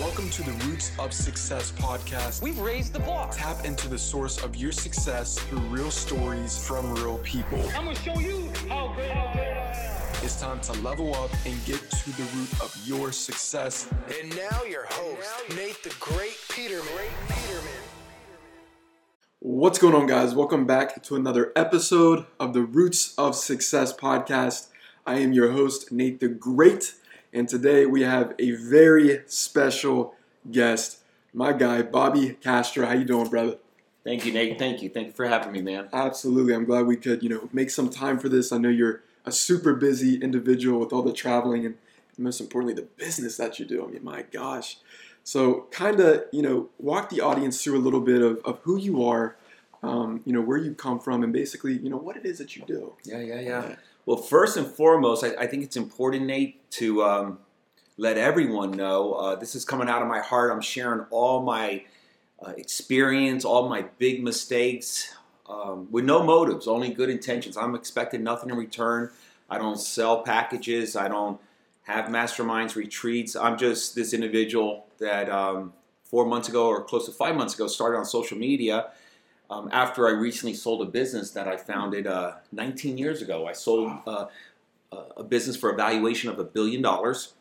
Welcome to the Roots of Success podcast. We've raised the bar. Tap into the source of your success through real stories from real people. I'm gonna show you how great I am. It's time to level up and get to the root of your success. And now your host, Nate the Great Peterman. Peterman. What's going on, guys? Welcome back to another episode of the Roots of Success podcast. I am your host, Nate the Great, and today we have a very special guest, my guy, Bobby Castro. How you doing, brother? Thank you, Nate. Thank you. Thank you for having me, man. Absolutely. I'm glad we could, you know, make some time for this. I know you're a super busy individual with all the traveling and most importantly, the business that you do. I mean, my gosh. So, kind of, you know, walk the audience through a little bit of, of who you are, um, you know, where you come from, and basically, you know, what it is that you do. Yeah, yeah, yeah. Well, first and foremost, I, I think it's important, Nate, to um, let everyone know uh, this is coming out of my heart. I'm sharing all my uh, experience, all my big mistakes, um, with no motives, only good intentions. I'm expecting nothing in return. I don't sell packages. I don't have masterminds, retreats. I'm just this individual that um, four months ago or close to five months ago started on social media. Um, after I recently sold a business that I founded uh, 19 years ago, I sold uh, a business for a valuation of a billion dollars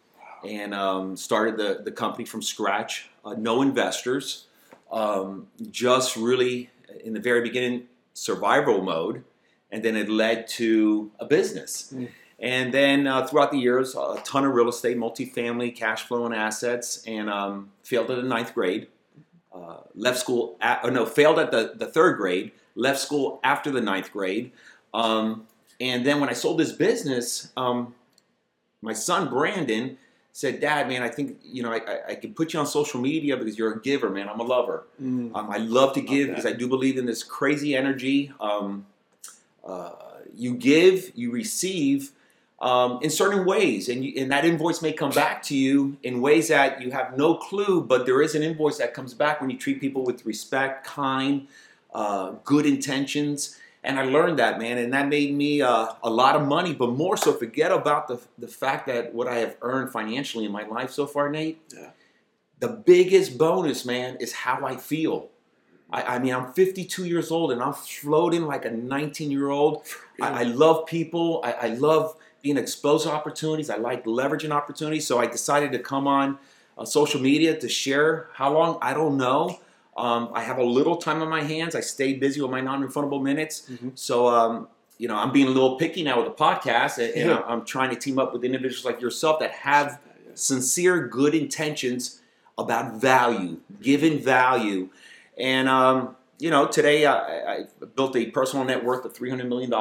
and um, started the, the company from scratch. Uh, no investors, um, just really in the very beginning survival mode, and then it led to a business. Mm. And then uh, throughout the years, a ton of real estate, multifamily, cash flow, and assets, and um, failed at the ninth grade. Left school, at, or no, failed at the, the third grade. Left school after the ninth grade. Um, and then when I sold this business, um, my son Brandon said, "Dad, man, I think you know I, I, I can put you on social media because you're a giver, man. I'm a lover. Mm. Um, I love to give because I do believe in this crazy energy. Um, uh, you give, you receive um, in certain ways, and, you, and that invoice may come back to you in ways that you have no clue. But there is an invoice that comes back when you treat people with respect, kind, uh, good intentions." And I learned that, man, and that made me uh, a lot of money. But more so, forget about the the fact that what I have earned financially in my life so far, Nate. Yeah. The biggest bonus, man, is how I feel. I, I mean, I'm 52 years old and I'm floating like a 19 year old. I, I love people. I, I love being exposed to opportunities. I like leveraging opportunities. So I decided to come on uh, social media to share. How long? I don't know. Um, I have a little time on my hands. I stay busy with my non-refundable minutes. Mhm. So, um, you know, I'm being a little picky now with the podcast, and, and Yeah. I'm trying to team up with individuals like yourself that have sincere, good intentions about value, giving value. And, um, you know, today I, I built a personal net worth of $300 million.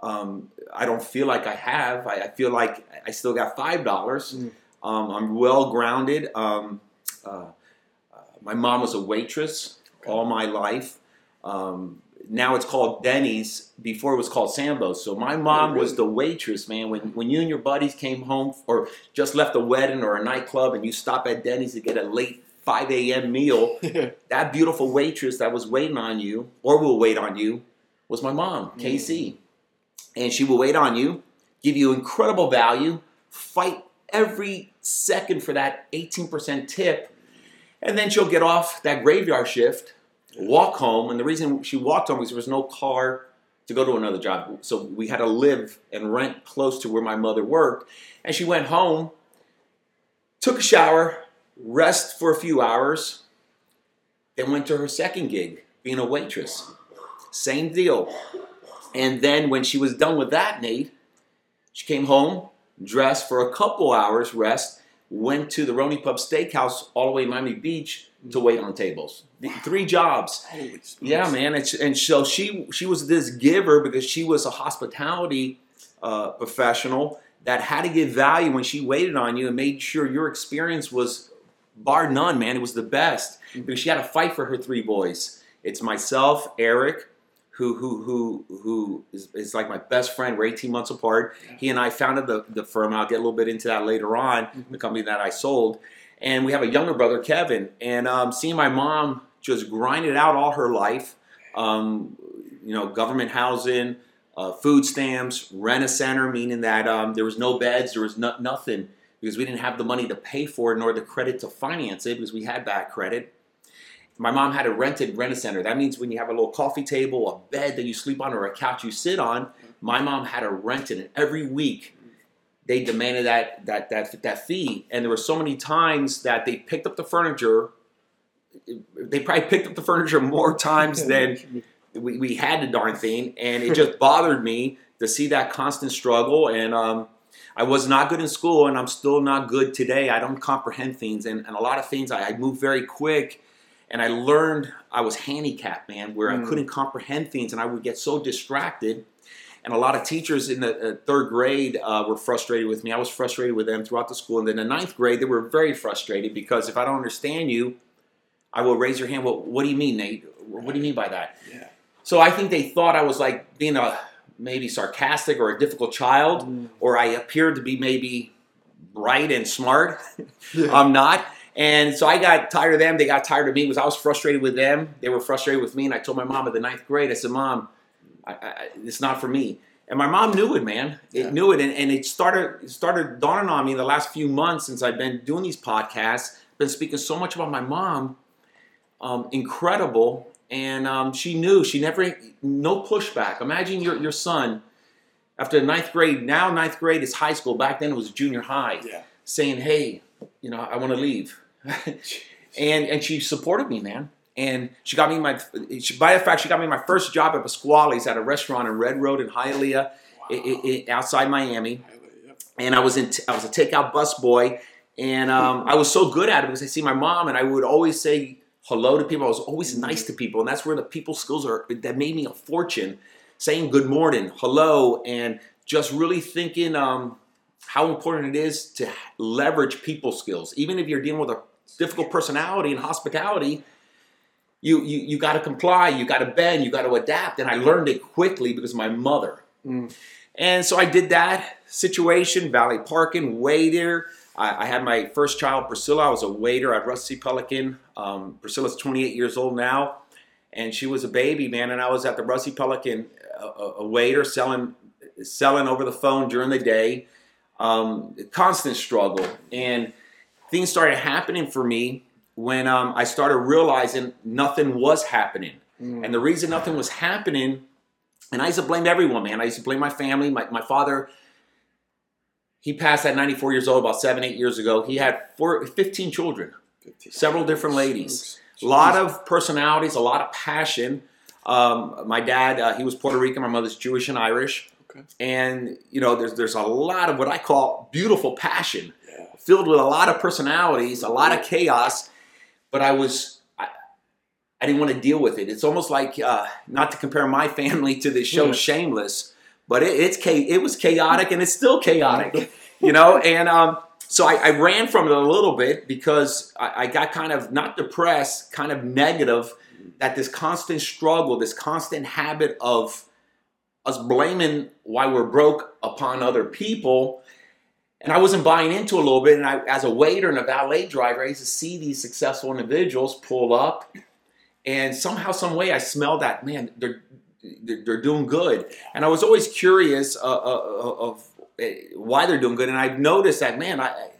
Um, I don't feel like I have. I, I feel like I still got $5. Mm. Um, I'm well grounded. Um, uh, uh, my mom was a waitress all my life. Um, now it's called Denny's. Before it was called Sambo's. So my mom really? was the waitress, man. When when you and your buddies came home or just left a wedding or a nightclub and you stop at Denny's to get a late 5 a.m. meal, that beautiful waitress that was waiting on you or will wait on you was my mom, Casey. And she will wait on you, give you incredible value, fight every second for that 18% tip, and then she'll get off that graveyard shift, walk home. And the reason she walked home was there was no car to go to another job. So we had to live and rent close to where my mother worked. And she went home, took a shower, rest for a few hours, then went to her second gig, being a waitress. Same deal. And then when she was done with that, Nate, she came home, dressed for a couple hours, rest, went to the Roni Pub Steakhouse all the way in Miami Beach to wait on tables. The- Three jobs. Yeah, man. And, and so she she was this giver because she was a hospitality uh, professional that had to give value when she waited on you and made sure your experience was bar none, man. It was the best because she had to fight for her three boys. It's myself, Eric, who who who who is, is like my best friend. We're 18 months apart. He and I founded the, the firm. I'll get a little bit into that later on. The company that I sold, and we have a younger brother, Kevin. And um, seeing my mom just grind it out all her life, um, you know, government housing, uh, food stamps, rent a center, meaning that um, there was no beds, there was no, nothing. because we didn't have the money to pay for it nor the credit to finance it because we had bad credit. My mom had a rented rent a center. That means when you have a little coffee table, a bed that you sleep on, or a couch you sit on, my mom had a rented. And every week they demanded that that that that fee. And there were so many times that they picked up the furniture. They probably picked up the furniture more times than we, we had the darn thing, and it just bothered me to see that constant struggle. And um, I was not good in school, and I'm still not good today. I don't comprehend things, and, and a lot of things I, I move very quick. And I learned I was handicapped, man, where I Mm. couldn't comprehend things, and I would get so distracted. And a lot of teachers in the uh, third grade uh, were frustrated with me. I was frustrated with them throughout the school. And then in the ninth grade, they were very frustrated because if I don't understand you, I will raise your hand. Well, what do you mean, Nate? What do you mean by that? Yeah. So I think they thought I was like being a maybe sarcastic or a difficult child, Mm. or I appeared to be maybe bright and smart. Yeah. I'm not. And so I got tired of them. They got tired of me because I was frustrated with them. They were frustrated with me. And I told my mom at the ninth grade, I said, Mom, I, I, it's not for me. And my mom knew it, man. It Yeah. knew it. And, and it started it started dawning on me in the last few months since I've been doing these podcasts, been speaking so much about my mom. Um, incredible. And um, she knew. She never, no pushback. Imagine your, your son after ninth grade, now ninth grade is high school. Back then it was junior high Yeah. saying, "Hey, you know, I want to leave," and and she supported me, man. And she got me my. She, by the fact, she got me my first job at Pasquale's at a restaurant in Red Road in Hialeah, i- i- i- outside Miami. And I was in. I was a takeout bus boy, and um, I was so good at it because I see my mom, and I would always say hello to people. I was always nice to people, and that's where the people skills are. That made me a fortune. Saying good morning, hello, and just really thinking um, how important it is to leverage people skills. Even if you're dealing with a difficult personality and hospitality, you you, you got to comply, you got to bend, you got to adapt. And I learned it quickly because of my mother. Mm. And so I did that situation, Valley Parking, waiter. I, I had my first child, Priscilla. I was a waiter at Rusty Pelican. Um, Priscilla's 28 years old now, and she was a baby, man. And I was at the Rusty Pelican, a, a, a waiter selling selling over the phone during the day. Um, constant struggle, and things started happening for me when um, I started realizing nothing was happening. Mm. And the reason nothing was happening, and I used to blame everyone, man. I used to blame my family. My, my father, he passed at 94 years old about seven, eight years ago. He had four, 15 children, 15. several different ladies, a lot of personalities, a lot of passion. Um, my dad, uh, he was Puerto Rican. My mother's Jewish and Irish. Okay. And, you know, there's, there's a lot of what I call beautiful passion. Filled with a lot of personalities, a lot of chaos, but I was I, I didn't want to deal with it. It's almost like uh, not to compare my family to the show Yeah. Shameless, but it, it's it was chaotic and it's still chaotic, you know. And um, so I, I ran from it a little bit because I, I got kind of not depressed, kind of negative. That this constant struggle, this constant habit of us blaming why we're broke upon other people and I wasn't buying into a little bit. And I, as a waiter and a valet driver, I used to see these successful individuals pull up, and somehow, some way, I smelled that man. They're they're, doing good, and I was always curious uh, uh, of uh, why they're doing good. And I've noticed that man, I, I-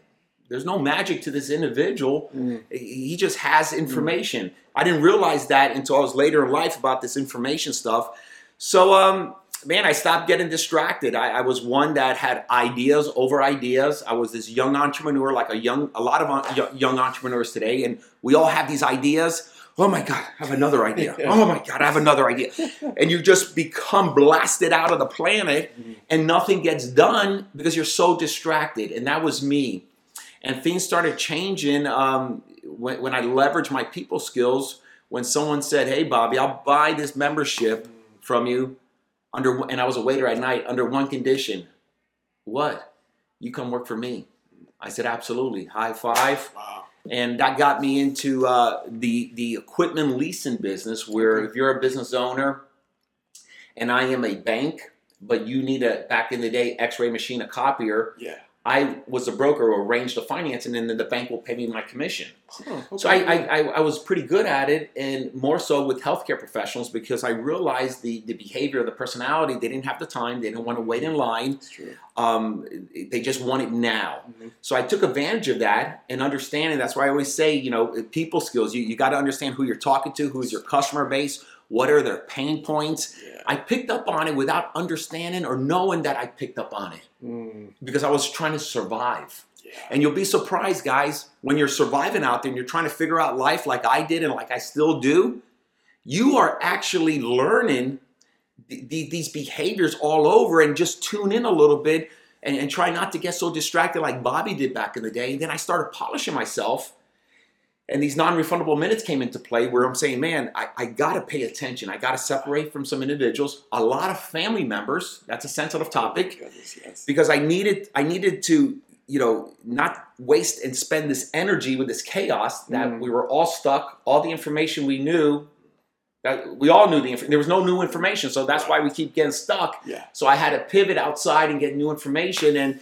there's no magic to this individual. Mm. He just has information. I didn't realize that until I was later in life about this information stuff. So, um, man, I stopped getting distracted. I, I was one that had ideas over ideas. I was this young entrepreneur, like a young, a lot of uh, young entrepreneurs today, and we all have these ideas. Oh my God, I have another idea. Oh my God, I have another idea. And you just become blasted out of the planet, and nothing gets done because you're so distracted. And that was me. And things started changing um, when, when I leveraged my people skills. When someone said, "Hey, Bobby, I'll buy this membership from you under," and I was a waiter at night under one condition. What? You come work for me. I said, "Absolutely." High five Wow. and that got me into uh, the the equipment leasing business. Where if you're a business owner, and I am a bank, but you need a back in the day X-ray machine, a copier, Yeah. I was a broker who arranged the financing, and then the bank will pay me my commission. Huh, So I. I, I, I was pretty good at it, and more so with healthcare professionals because I realized the, the behavior, the personality. They didn't have the time. They didn't want to wait in line. Um, they just want it now. Mhm. So I took advantage of that and understanding. That's why I always say, you know, people skills. You, you got to understand who you're talking to, who's your customer base, what are their pain points. Yeah. I picked up on it without understanding or knowing that I picked up on it Mm, because I was trying to survive. yeah. And you'll be surprised, guys, when you're surviving out there and you're trying to figure out life like I did and like I still do, you are actually learning th- th- these behaviors all over and just tune in a little bit and, and try not to get so distracted like Bobby did back in the day. And then I started polishing myself. And these non refundable minutes came into play where I'm saying, man, I, I got to pay attention. I got to separate from some individuals, a lot of family members. That's a sensitive topic Goodness, yes. because I needed I needed to you know not waste and spend this energy with this chaos that Mm. we were all stuck. All the information we knew that we all knew the inf- there was no new information, so that's why we keep getting stuck. Yeah. So I had to pivot outside and get new information and.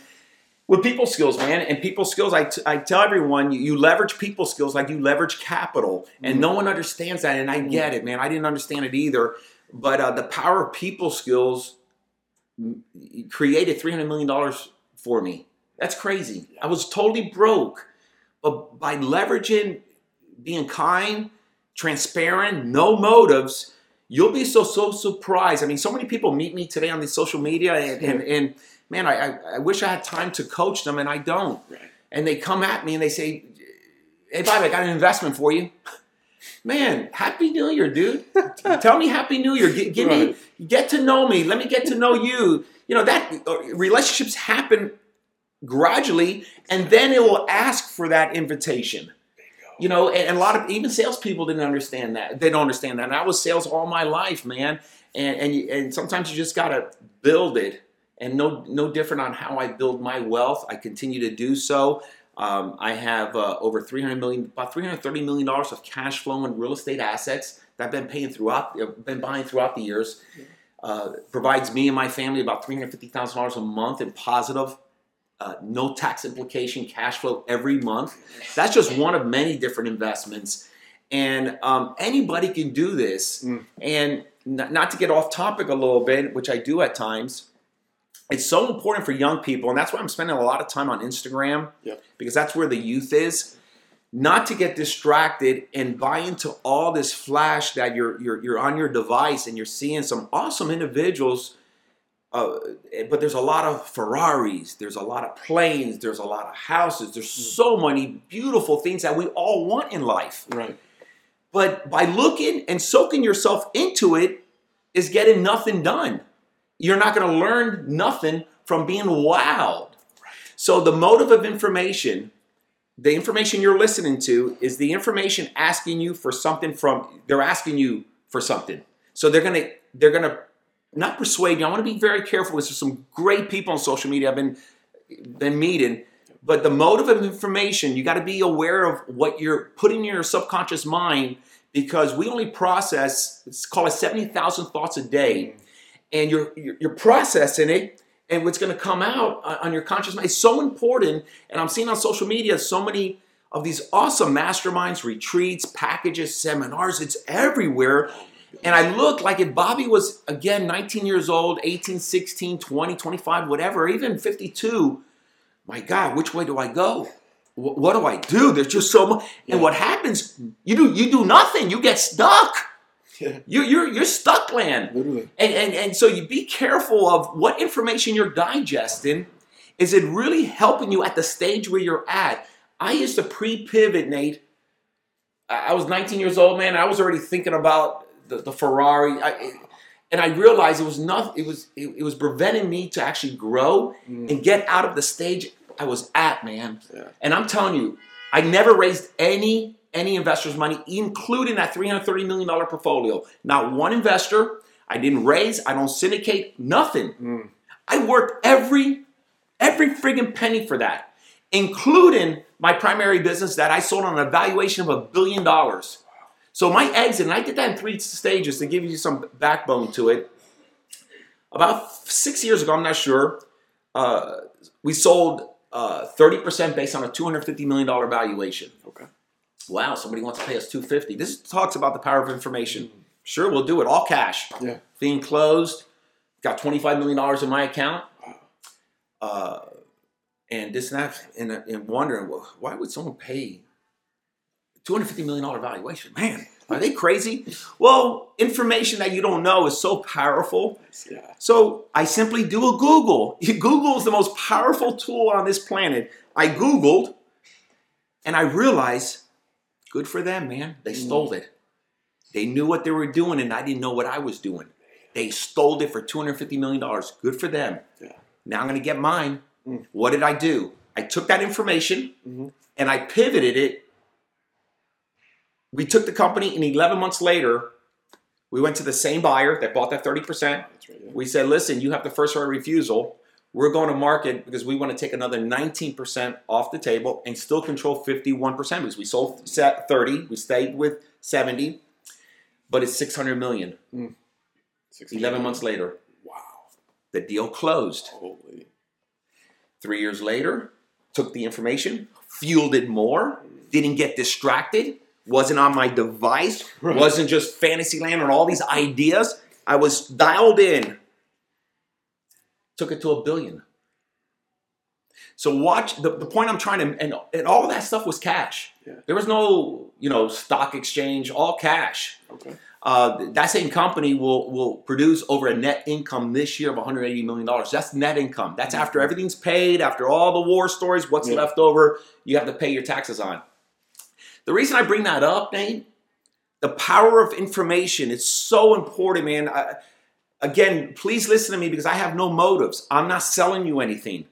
With people skills, man, and people skills, I, t- I tell everyone you, you leverage people skills like you leverage capital, and Mm. no one understands that, and I get it, man. I didn't understand it either, but uh, the power of people skills created three hundred million dollars for me. That's crazy. I was totally broke, but by leveraging, being kind, transparent, no motives, you'll be so so surprised. I mean, so many people meet me today on the social media, and and, and man, I, I I wish I had time to coach them, and I don't. Right. And they come at me and they say, "Hey, Bobby, I got an investment for you." Man, happy New Year, dude. Tell me Happy New Year. Gi- give me get to know me. Let me get to know you. You know that uh, relationships happen gradually, and then it will ask for that invitation. You know, and, and a lot of even salespeople didn't understand that. They don't understand that. And I was sales all my life, man. And and and sometimes you just gotta build it. And no no different on how I build my wealth. I continue to do so. Um, I have uh, over 300 million, about 330 million dollars of cash flow in real estate assets that I've been paying throughout, uh, been buying throughout the years. Uh, provides me and my family about 350 thousand dollars a month in positive, uh, no tax implication cash flow every month. That's just one of many different investments, and um, anybody can do this. Mm. And not to get off topic a little bit, which I do at times. It's so important for young people, and that's why I'm spending a lot of time on Instagram Yep. because that's where the youth is. Not to get distracted and buy into all this flash that you're you're, you're on your device and you're seeing some awesome individuals. Uh, but there's a lot of Ferraris, there's a lot of planes, there's a lot of houses, there's so many beautiful things that we all want in life. Right. But by looking and soaking yourself into it is getting nothing done. You're not going to learn nothing from being wowed. So the motive of information, the information you're listening to is the information asking you for something from they're asking you for something. So they're going to they're going to not persuade you. I want to be very careful. There's some great people on social media I've been been meeting, but the motive of information, you got to be aware of what you're putting in your subconscious mind because we only process it's called it 70,000 thoughts a day and you're, you're processing it and what's going to come out on on your conscious mind is so important. And i'm seeing on social media so many of these awesome masterminds retreats packages seminars it's everywhere. And i look like if bobby was again 19 years old 18 16 20 25 whatever even 52 my god which way do i go? What do i do? There's just so much and what happens you do you do nothing you get stuck Yeah. you, you're you're stuck land Literally. and, and, and so you be careful of what information you're digesting. Is it really helping you at the stage where you're at? I used to pre-pivot, Nate. I I was 19 years old, man. I was already thinking about the, the Ferrari. I, and I realized it was not, it was it, it was preventing me to actually grow Mm. and get out of the stage I was at, man. Yeah. And I'm telling you, I never raised any any investors' money, including that 330 million dollar portfolio. Not one investor. I didn't raise. I don't syndicate. Nothing. Mm. I worked every every friggin' penny for that, including my primary business that I sold on a valuation of a billion dollars. So my exit, and I did that in three stages to give you some backbone to it. About six years ago, I'm not sure, uh, we sold uh, 30% based on a $250 million valuation. Okay. Wow, somebody wants to pay us 250. This talks about the power of information. Sure, we'll do it. All cash. Yeah. Being closed. Got $25 million in my account. Uh, and this and that. And, and wondering, well, why would someone pay $250 million valuation? Man, are they crazy? Well, information that you don't know is so powerful. Yeah. So I simply do a Google. Google is the most powerful tool on this planet. I Googled and I realized, good for them, man. They stole it. They knew what they were doing and I didn't know what I was doing. They stole it for $250 million. Good for them. Yeah. Now I'm going to get mine. Mm. What did I do? I took that information Mhm. and I pivoted it. We took the company, and 11 months later, we went to the same buyer that bought that 30%. That's right. Yeah. We said, listen, you have the first right refusal. We're going to market because we want to take another 19% off the table and still control 51% because we sold 30, we stayed with 70, but it's 600 million. 11 months later, Wow. the deal closed. Holy. Three years later, took the information, fueled it more, didn't get distracted, wasn't on my device, Right. wasn't just fantasy land and all these ideas. I was dialed in. Took it to a billion. So watch the, the point I'm trying to and, and all that stuff was cash. Yeah. There was no, you know, stock exchange, all cash. Okay. Uh, that same company will will produce over a net income this year of 180 million dollars. That's net income. That's after everything's paid, after all the war stories. What's Yeah. left over, you have to pay your taxes on. The reason I bring that up, Nate, the power of information. It's so important, man. I, again, please listen to me because I have no motives. I'm not selling you anything.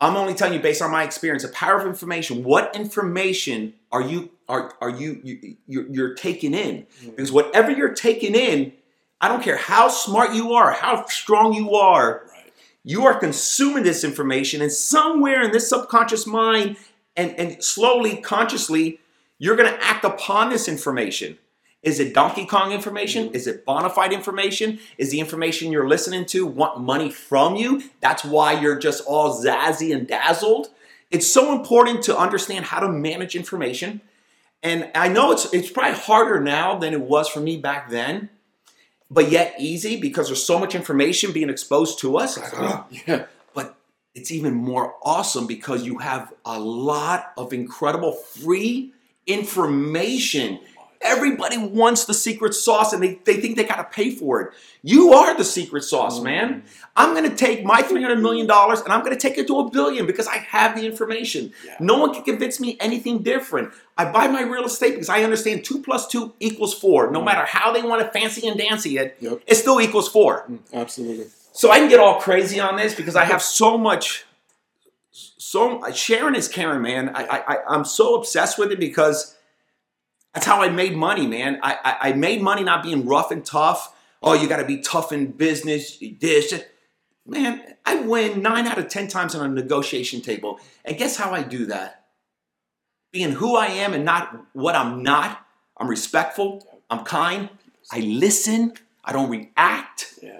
I'm only telling you based on my experience. The power of information. What information are you are are you, you you're, you're taking in? Mm-hmm. Because whatever you're taking in, I don't care how smart you are, how strong you are, Right. you are consuming this information, and somewhere in this subconscious mind, and, and slowly, consciously, you're going to act upon this information. Is it Donkey Kong information? Mm-hmm. Is it bona fide information? Is the information you're listening to want money from you? That's why you're just all zazzy and dazzled. It's so important to understand how to manage information. And I know it's it's probably harder now than it was for me back then, but yet easy because there's so much information being exposed to us. Like, oh, Yeah. but it's even more awesome because you have a lot of incredible free information. Everybody wants the secret sauce and they, they think they gotta pay for it. You are the secret sauce, mm-hmm. man. I'm gonna take my $300 million and I'm gonna take it to a billion because I have the information. Yeah. No one can convince me anything different. I buy my real estate because I understand two plus two equals four. No mm. matter how they want to fancy and dancy it, Yep. it still equals four. Mm, absolutely. So I can get all crazy on this because I have so much. So Sharon is Karen, man. I I- I'm so obsessed with it because that's how I made money, man. I I, I made money not being rough and tough. Oh, you got to be tough in business. This, man. I win nine out of ten times on a negotiation table, and guess how I do that? Being who I am and not what I'm not. I'm respectful. I'm kind. I listen. I don't react Yeah.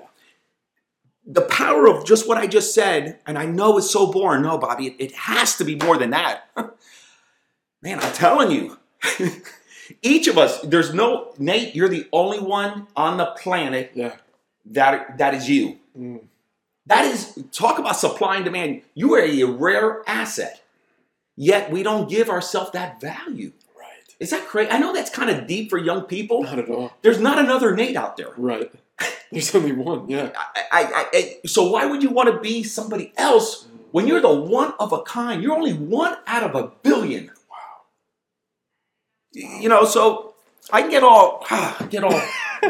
the power of just what I just said, and I know it's so boring. No, Bobby, it, it has to be more than that. Man, I'm telling you. Each of us, there's no Nate, you're the only one on the planet Yeah. that that is you. Mm. That is talk about supply and demand. You are a rare asset. Yet we don't give ourselves that value. Right. Is that crazy? I know that's kind of deep for young people. Not at all. There's not another Nate out there. Right. There's only one. Yeah. I, I, I, so why would you want to be somebody else when you're the one of a kind? You're only one out of a billion. You know, so I can get all, get all,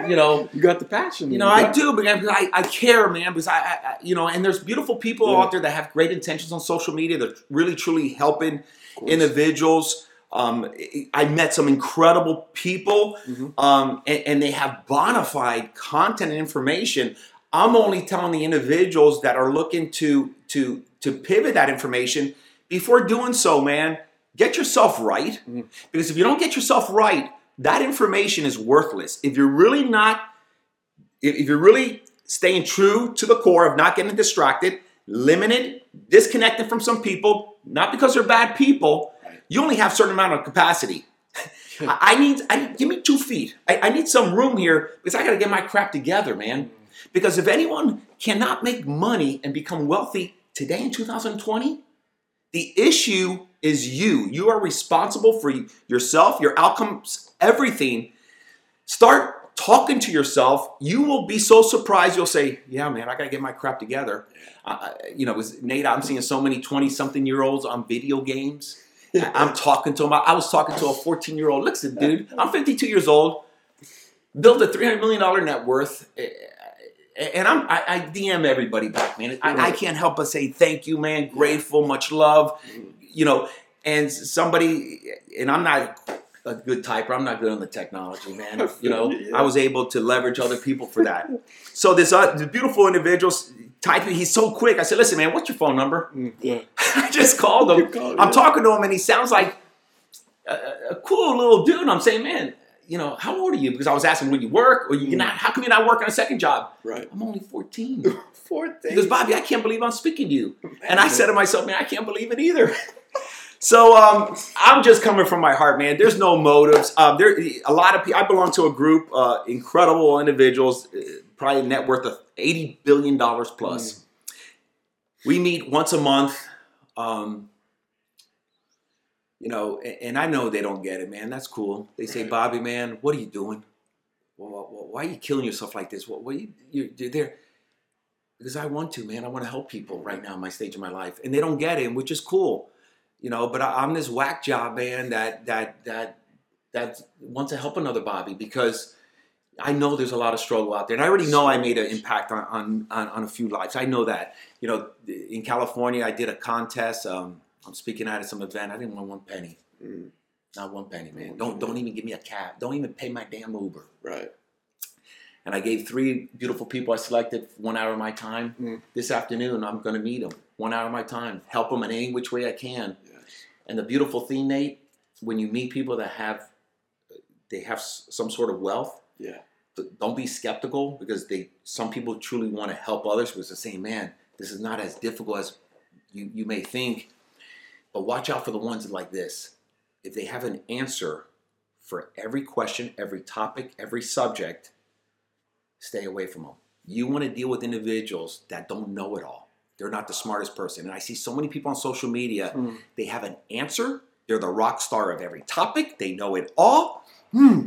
you know, You got the passion. you know, I got- do because I, I care, man. Because I, I, I- you know, and there's beautiful people Yeah. out there that have great intentions on social media. That really, truly helping individuals. Um, I met some incredible people, Mhm. um, and, and they have bona fide content and information. I'm only telling the individuals that are looking to to to pivot that information. Before doing so, man, get yourself right. Mhm. Because if you don't get yourself right, that information is worthless. If you're really not, if you're really staying true to the core of not getting distracted, limited disconnected from some people, not because they're bad people. You only have a certain amount of capacity. I I need, I need, give me two feet. I, I need some room here because I got to get my crap together, man. Because if anyone cannot make money and become wealthy today in 2020, the issue is you. You are responsible for yourself, your outcomes, everything. Start talking to yourself. You will be so surprised. You'll say, "Yeah, man, I got to get my crap together." Uh, you know, was Nate. I'm seeing so many 20 something year olds on video games. I'm talking to them. I was talking to a 14 year old. Listen, dude, I'm 52 years old. Built a 300 million dollar net worth, eh, and I'm I, I DM everybody back, man. I, I can't help but say thank you, man. Grateful, much love. You know, and somebody, and I'm not a good typer. I'm not good on the technology, man. You know, Yeah. I was able to leverage other people for that. So this, uh, this beautiful individual typing, he's so quick. I said, "Listen, man, what's your phone number?" Yeah. I just called him. Called, I'm yeah. talking to him, and he sounds like a, a cool little dude. I'm saying, man, you know, how old are you? Because I was asking, will you work, or you Mm. not? How come you're not working a second job? Right. I'm only 14. Four He goes, Bobby, I can't believe I'm speaking to you. And I said to myself, man, I can't believe it either. So um, I'm just coming from my heart, man. There's no motives. Um, there, a lot of people. I belong to a group, uh, incredible individuals, uh, probably net worth of 80 billion dollars plus. We meet once a month. Um, you know, and I know they don't get it, man. That's cool. They say, Bobby, man, what are you doing? Well, wh- wh- why are you killing yourself like this? What, what you, you're, you're there? Because I want to, man. I want to help people right now in my stage of my life, and they don't get it, which is cool, you know. But I, I'm this whack job man that that that that wants to help another Bobby because I know there's a lot of struggle out there, and I already know I made an impact on on, on, on a few lives. I know that, you know, in California, I did a contest. Um, I'm speaking out at some event. I didn't want one penny, Mm, not one penny, man. Don't don't even give me a cab. Don't even pay my damn Uber. right. And I gave three beautiful people I selected one hour of my time. Mm. This afternoon, I'm going to meet them. One hour of my time. Help them in any which way I can. Yes. And the beautiful thing, Nate, when you meet people that have, they have some sort of wealth. Yeah. Don't be skeptical because they. Some people truly want to help others because they're saying, "Man, this is not as difficult as you you may think." But watch out for the ones like this. If they have an answer for every question, every topic, every subject, stay away from them. You want to deal with individuals that don't know it all. They're not the smartest person. And I see so many people on social media, Mm. they have an answer. They're the rock star of every topic. They know it all. Hmm.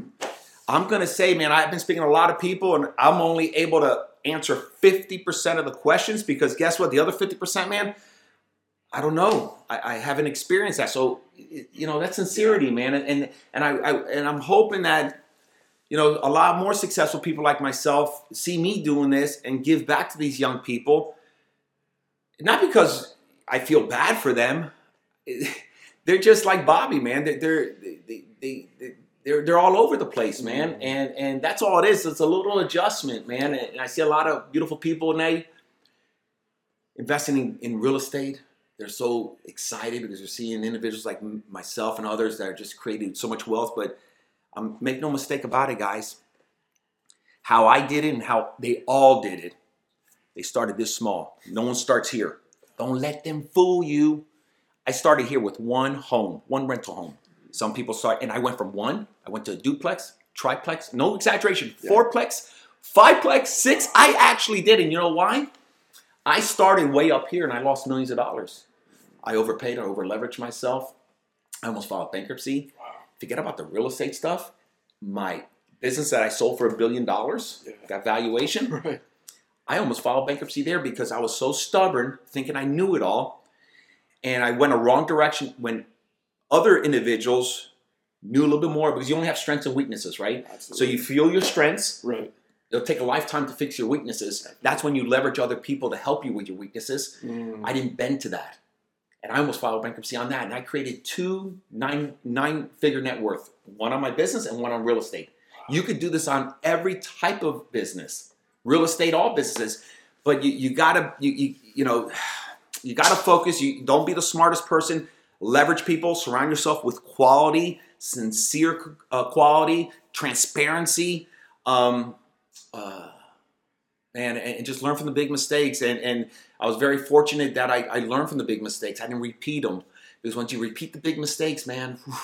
I'm going to say, man, I've been speaking to a lot of people and I'm only able to answer 50% of the questions because guess what? The other 50%, man, I don't know. I, I haven't experienced that. So, you know, that's sincerity, man. And, and, and, I, I, and I'm hoping that you know, a lot more successful people like myself see me doing this and give back to these young people. Not because I feel bad for them. They're just like Bobby, man. They're they're they, they, they, they're, they're all over the place, man. Mm-hmm. And and that's all it is. It's a little adjustment, man. And I see a lot of beautiful people and they investing in, in real estate. They're so excited because they're seeing individuals like myself and others that are just creating so much wealth, but um, make no mistake about it, guys. How I did it and how they all did it. They started this small. No one starts here. Don't let them fool you. I started here with one home, one rental home. Some people start, and I went from one, I went to a duplex, triplex, no exaggeration, Yeah. fourplex, fiveplex, six. I actually did, and you know why? I started way up here and I lost millions of dollars. I overpaid, I over leveraged myself. I almost filed bankruptcy. Forget about the real estate stuff. My business that I sold for a billion dollars, Yeah. that valuation, Right. I almost filed bankruptcy there because I was so stubborn, thinking I knew it all. And I went a wrong direction when other individuals knew a little bit more because you only have strengths and weaknesses, right? So you feel your strengths, Right. it'll take a lifetime to fix your weaknesses. That's when you leverage other people to help you with your weaknesses. Mm. I didn't bend to that. And I almost filed bankruptcy on that. And I created two nine nine figure net worth, one on my business and one on real estate. You could do this on every type of business, real estate, all businesses. But you, you gotta you, you you know you gotta focus. You don't be the smartest person. Leverage people. Surround yourself with quality, sincere uh, quality, transparency. Um, uh, and, and just learn from the big mistakes. And and I was very fortunate that I, I learned from the big mistakes. I didn't repeat them because once you repeat the big mistakes, man, whew,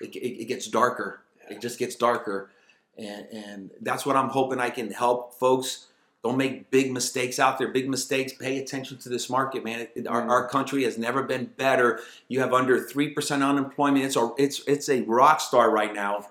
it, it, it gets darker. It just gets darker, and and that's what I'm hoping I can help folks. Don't make big mistakes out there. Big mistakes. Pay attention to this market, man. It- our, our mm-hmm. country has never been better. You have under three percent unemployment. It's a it's it's a rock star right now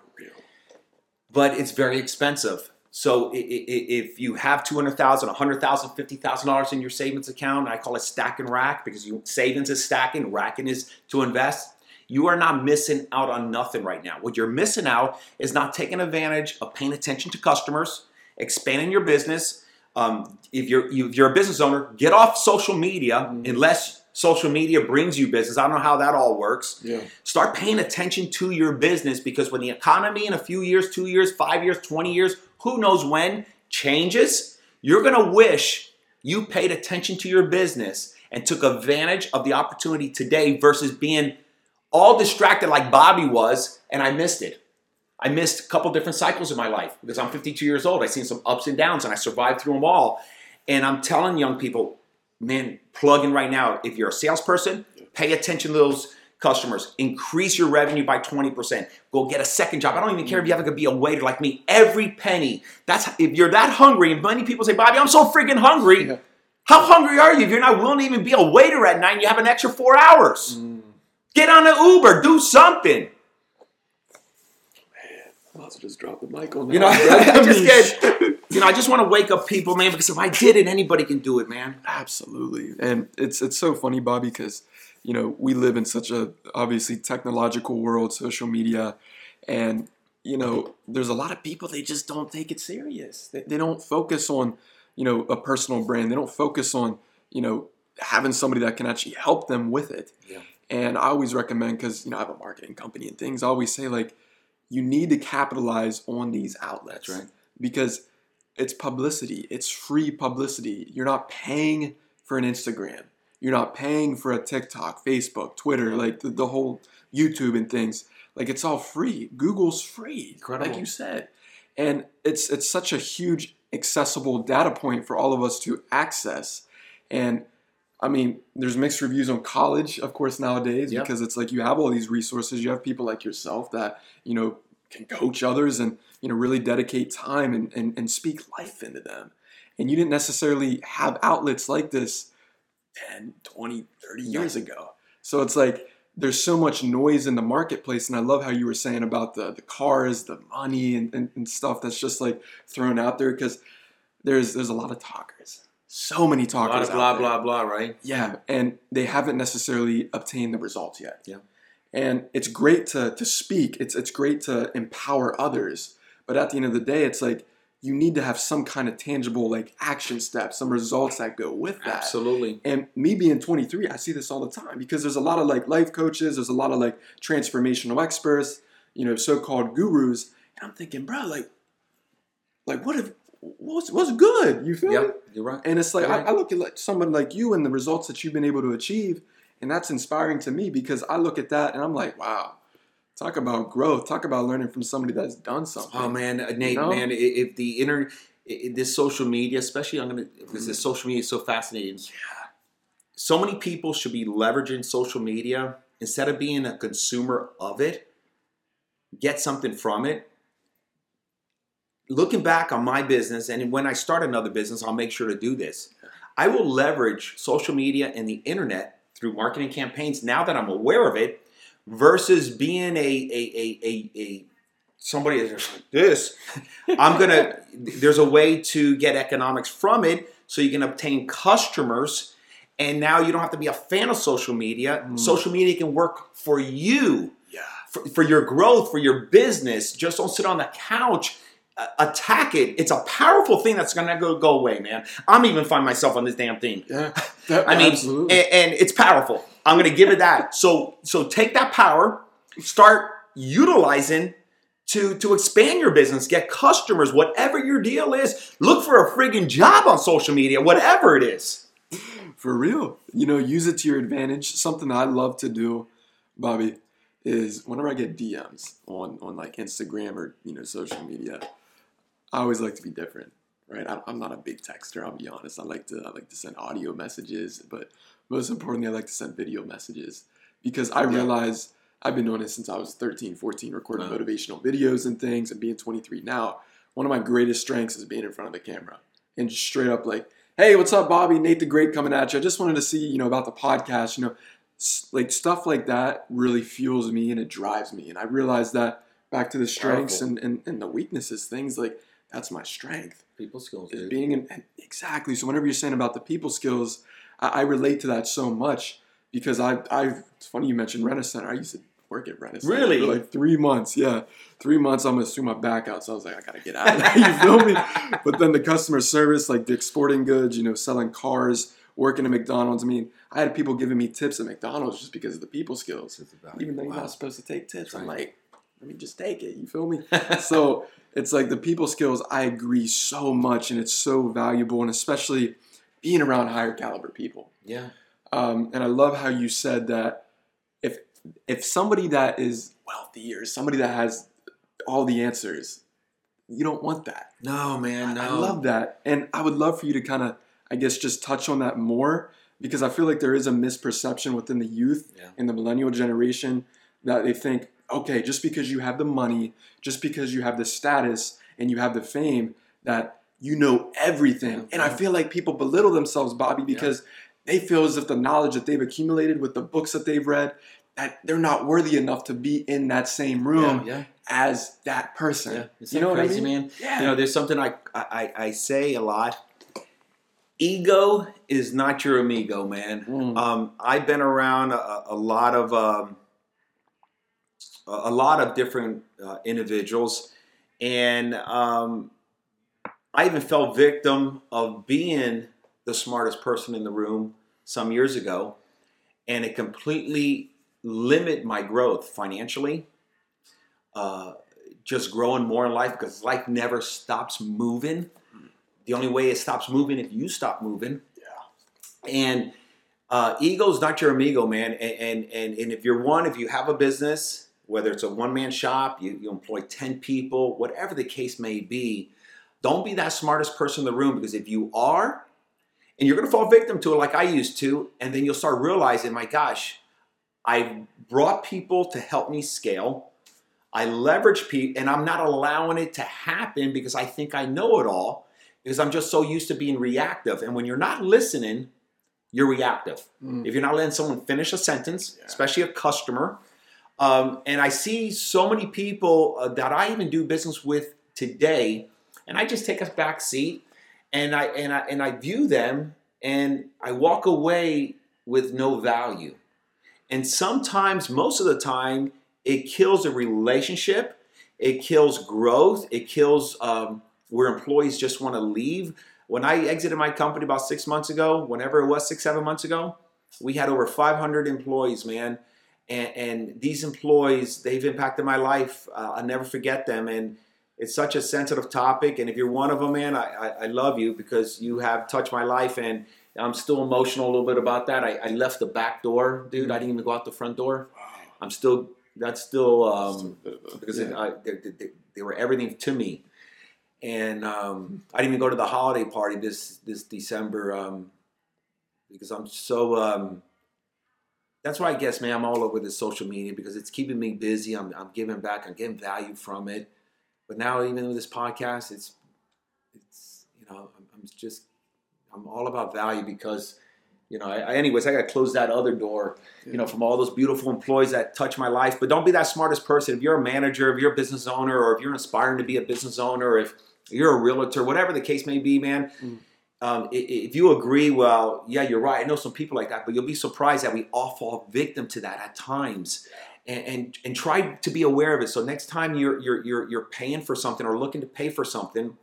but it's very expensive. So if you have two hundred thousand, a hundred thousand, fifty thousand dollars in your savings account, I call it stack and rack because you savings is stacking, racking is to invest. You are not missing out on nothing right now. What you're missing out is not taking advantage of paying attention to customers, expanding your business. Um, if you're if you're a business owner, get off social media unless social media brings you business. I don't know how that all works Yeah. start paying attention to your business because when the economy in a few years, two years, five years, 20 years, who knows when, changes, you're gonna wish you paid attention to your business and took advantage of the opportunity today versus being all distracted like Bobby was and I missed it. I missed a couple different cycles in my life because I'm 52 years old. I've seen some ups and downs and I survived through them all. And I'm telling young people, man, plug in right now. If you're a salesperson, pay attention to those customers. Increase your revenue by 20%. Go get a second job. I don't even care if you have to be a waiter like me. Every penny. That's if you're that hungry, and many people say, Bobby, I'm so freaking hungry. Yeah. How hungry are you if you're not willing to even be a waiter at night and you have an extra four hours? Mm. Get on an Uber, do something. Man, I'll also just drop the mic on that. You know. I just get, you know, I just want to wake up people, man, because if I did it, anybody can do it, man. Absolutely, and it's it's so funny, Bobby, because you know we live in such a obviously technological world, social media, and you know there's a lot of people they just don't take it serious. They, they don't focus on you know a personal brand. They don't focus on you know having somebody that can actually help them with it. Yeah. And I always recommend because you know I have a marketing company and things. I always say like you need to capitalize on these outlets, right. Because it's publicity. It's free publicity. You're not paying for an Instagram. You're not paying for a TikTok, Facebook, Twitter, like the, the whole YouTube and things. Like it's all free. Google's free, Incredible. like you said, and it's it's such a huge accessible data point for all of us to access. And I mean, there's mixed reviews on college, of course, nowadays Yep. because it's like you have all these resources. You have people like yourself that you know can coach others and you know really dedicate time and, and, and speak life into them. And you didn't necessarily have outlets like this 10, 20, 30 years ago. So it's like there's so much noise in the marketplace. And I love how you were saying about the, the cars, the money, and, and, and stuff that's just like thrown out there because there's there's a lot of talkers. So many talkers. A lot of blah, there. blah, blah, right? Yeah, and they haven't necessarily obtained the results yet. Yeah. And it's great to to speak. It's it's great to empower others. But at the end of the day, it's like you need to have some kind of tangible like action steps, some results that go with that. Absolutely. And me being 23, I see this all the time because there's a lot of like life coaches, there's a lot of like transformational experts, you know, so-called gurus, and I'm thinking, bro, like, like what if what's what's good? You feel me? Yep, you're right. And it's like. I, I look at like someone like you and the results that you've been able to achieve, and that's inspiring to me because I look at that and I'm like, wow, talk about growth, talk about learning from somebody that's done something. Oh man, uh, Nate, know? man, if the inner, this social media, especially I'm gonna, because this social media is so fascinating. Yeah. So many people should be leveraging social media instead of being a consumer of it. Get something from it. Looking back on my business, and when I start another business, I'll make sure to do this. I will leverage social media and the internet through marketing campaigns now that I'm aware of it, versus being a a a a, a somebody that's like this. I'm gonna. There's a way to get economics from it, so you can obtain customers, and now you don't have to be a fan of social media. Mm. Social media can work for you, yeah. for, for your growth, for your business. Just don't sit on the couch. Attack it. It's a powerful thing that's gonna go go away, man. I'm even find myself on this damn thing. Yeah. I mean, and, and it's powerful. I'm to give it that. So, so take that power, start utilizing to to expand your business, get customers, whatever your deal is. Look for a friggin' job on social media, whatever it is. For real. You know, use it to your advantage. Something I love to do, Bobby, is whenever I get DMs on, on like Instagram or, you know, social media, I always like to be different. right? I, I'm not a big texter. I'll be honest. I like to I like to send audio messages, but most importantly, I like to send video messages because I Yeah. realize I've been doing it since I was 13, 14, recording Wow. motivational videos and things, and being 23 now. One of my greatest strengths is being in front of the camera and just straight up like, "Hey, what's up, Bobby? Nate the Great coming at you. I just wanted to see, you know, about the podcast. You know, like stuff like that really fuels me and it drives me. And I realize that back to the strengths Powerful. and, and, and the weaknesses, things like that's my strength People skills, is dude. being in, exactly. So whenever you're saying about the people skills, I, I relate to that so much because I I it's funny you mentioned Renaissance. I used to work at Renaissance Really? for like three months. Yeah, three months. I'm gonna sue my back out. So I was like, I gotta get out of there. you feel me? But then the customer service, like Dick's Sporting Goods, you know, selling cars, working at McDonald's. I mean, I had people giving me tips at McDonald's just because of the people skills. Even though you're not supposed to take tips, I'm like, let me just take it. You feel me? so it's like the people skills i agree so much and it's so valuable and especially being around higher caliber people yeah. um, and i love how you said that if if somebody that is wealthy or somebody that has all the answers you don't want that No, man, no. I love that. And I would love for you to kind of, I guess, just touch on that more because I feel like there is a misperception within the youth Yeah. and the millennial generation that they think, okay, just because you have the money, just because you have the status and you have the fame, that you know everything. And I feel like people belittle themselves, Bobby, because they feel as if the knowledge that they've accumulated with the books that they've read, that they're not worthy enough to be in that same room Yeah, yeah. as that person. Yeah. Isn't you know that what I mean? man? Yeah. You know, there's something I, I I say a lot. Ego is not your amigo, man. Mm. Um, I've been around a, a lot of um, a lot of different uh, individuals, and um, I even fell victim of being the smartest person in the room some years ago, and it completely limit my growth financially. Uh, just growing more in life because life never stops moving. The only way it stops moving if you stop moving. Yeah. And uh, ego's not your amigo, man. And, and and and if you're one, if you have a business, whether it's a one man shop, you, you employ ten people, whatever the case may be, don't be that smartest person in the room because if you are, and you're gonna fall victim to it like I used to, and then you'll start realizing, my gosh, I brought people to help me scale. I leverage people, and I'm not allowing it to happen because I think I know it all, because I'm just so used to being reactive. And when you're not listening, you're reactive. Mm. If you're not letting someone finish a sentence, Yeah. especially a customer, um, and I see so many people uh, that I even do business with today, and I just take a back seat, and I and I and I view them, and I walk away with no value. And sometimes, most of the time, it kills a relationship. It kills growth. It kills um, where employees just want to leave. When I exited my company about six months ago, whenever it was six, seven months ago, we had over 500 employees, man. And, and these employees, they've impacted my life. Uh, I'll never forget them. And it's such a sensitive topic. And if you're one of them, man, I, I, I love you because you have touched my life. And I'm still emotional a little bit about that. I, I left the back door, dude. I didn't even go out the front door. I'm still, that's still, um, because it, I, they, they, they were everything to me. And um, I didn't even go to the holiday party this this December um, because I'm so. That's why I guess, man, I'm all over this social media because it's keeping me busy. I'm, I'm giving back. I'm getting value from it. But now, even with this podcast, it's it's you know I'm, I'm just I'm all about value because you know. I, I, anyways, I got to close that other door you know, from all those beautiful employees that touch my life. But don't be that smartest person. If you're a manager, if you're a business owner, or if you're aspiring to be a business owner, if you're a realtor, whatever the case may be, man. Mm. Um, if you agree, well, yeah, you're right. I know some people like that, but you'll be surprised that we all fall victim to that at times, and and, and try to be aware of it. So next time you're you're you're you're paying for something or looking to pay for something,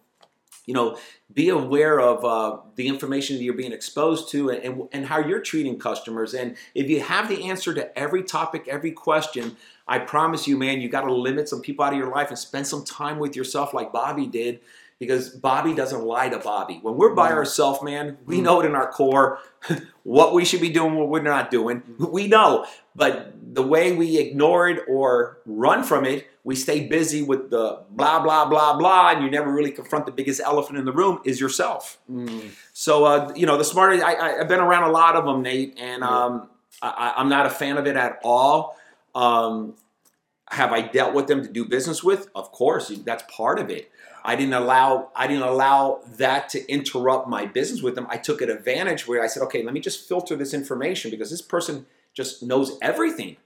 you know, be aware of uh, the information that you're being exposed to and, and, and how you're treating customers. And if you have the answer to every topic, every question, I promise you, man, you got to limit some people out of your life and spend some time with yourself like Bobby did. Because Bobby doesn't lie to Bobby. When we're by ourselves, man, we know it in our core what we should be doing, what we're not doing. We know. But the way we ignore it or run from it, we stay busy with the blah blah blah blah, and you never really confront the biggest elephant in the room is yourself. Mm. So uh, you know, the smarter I, I, I've been around a lot of them, Nate, and um, I, I- I'm not a fan of it at all. Um, have I dealt with them to do business with? Of course, that's part of it. I didn't allow I didn't allow that to interrupt my business with them. I took an advantage where I said, okay, let me just filter this information because this person just knows everything.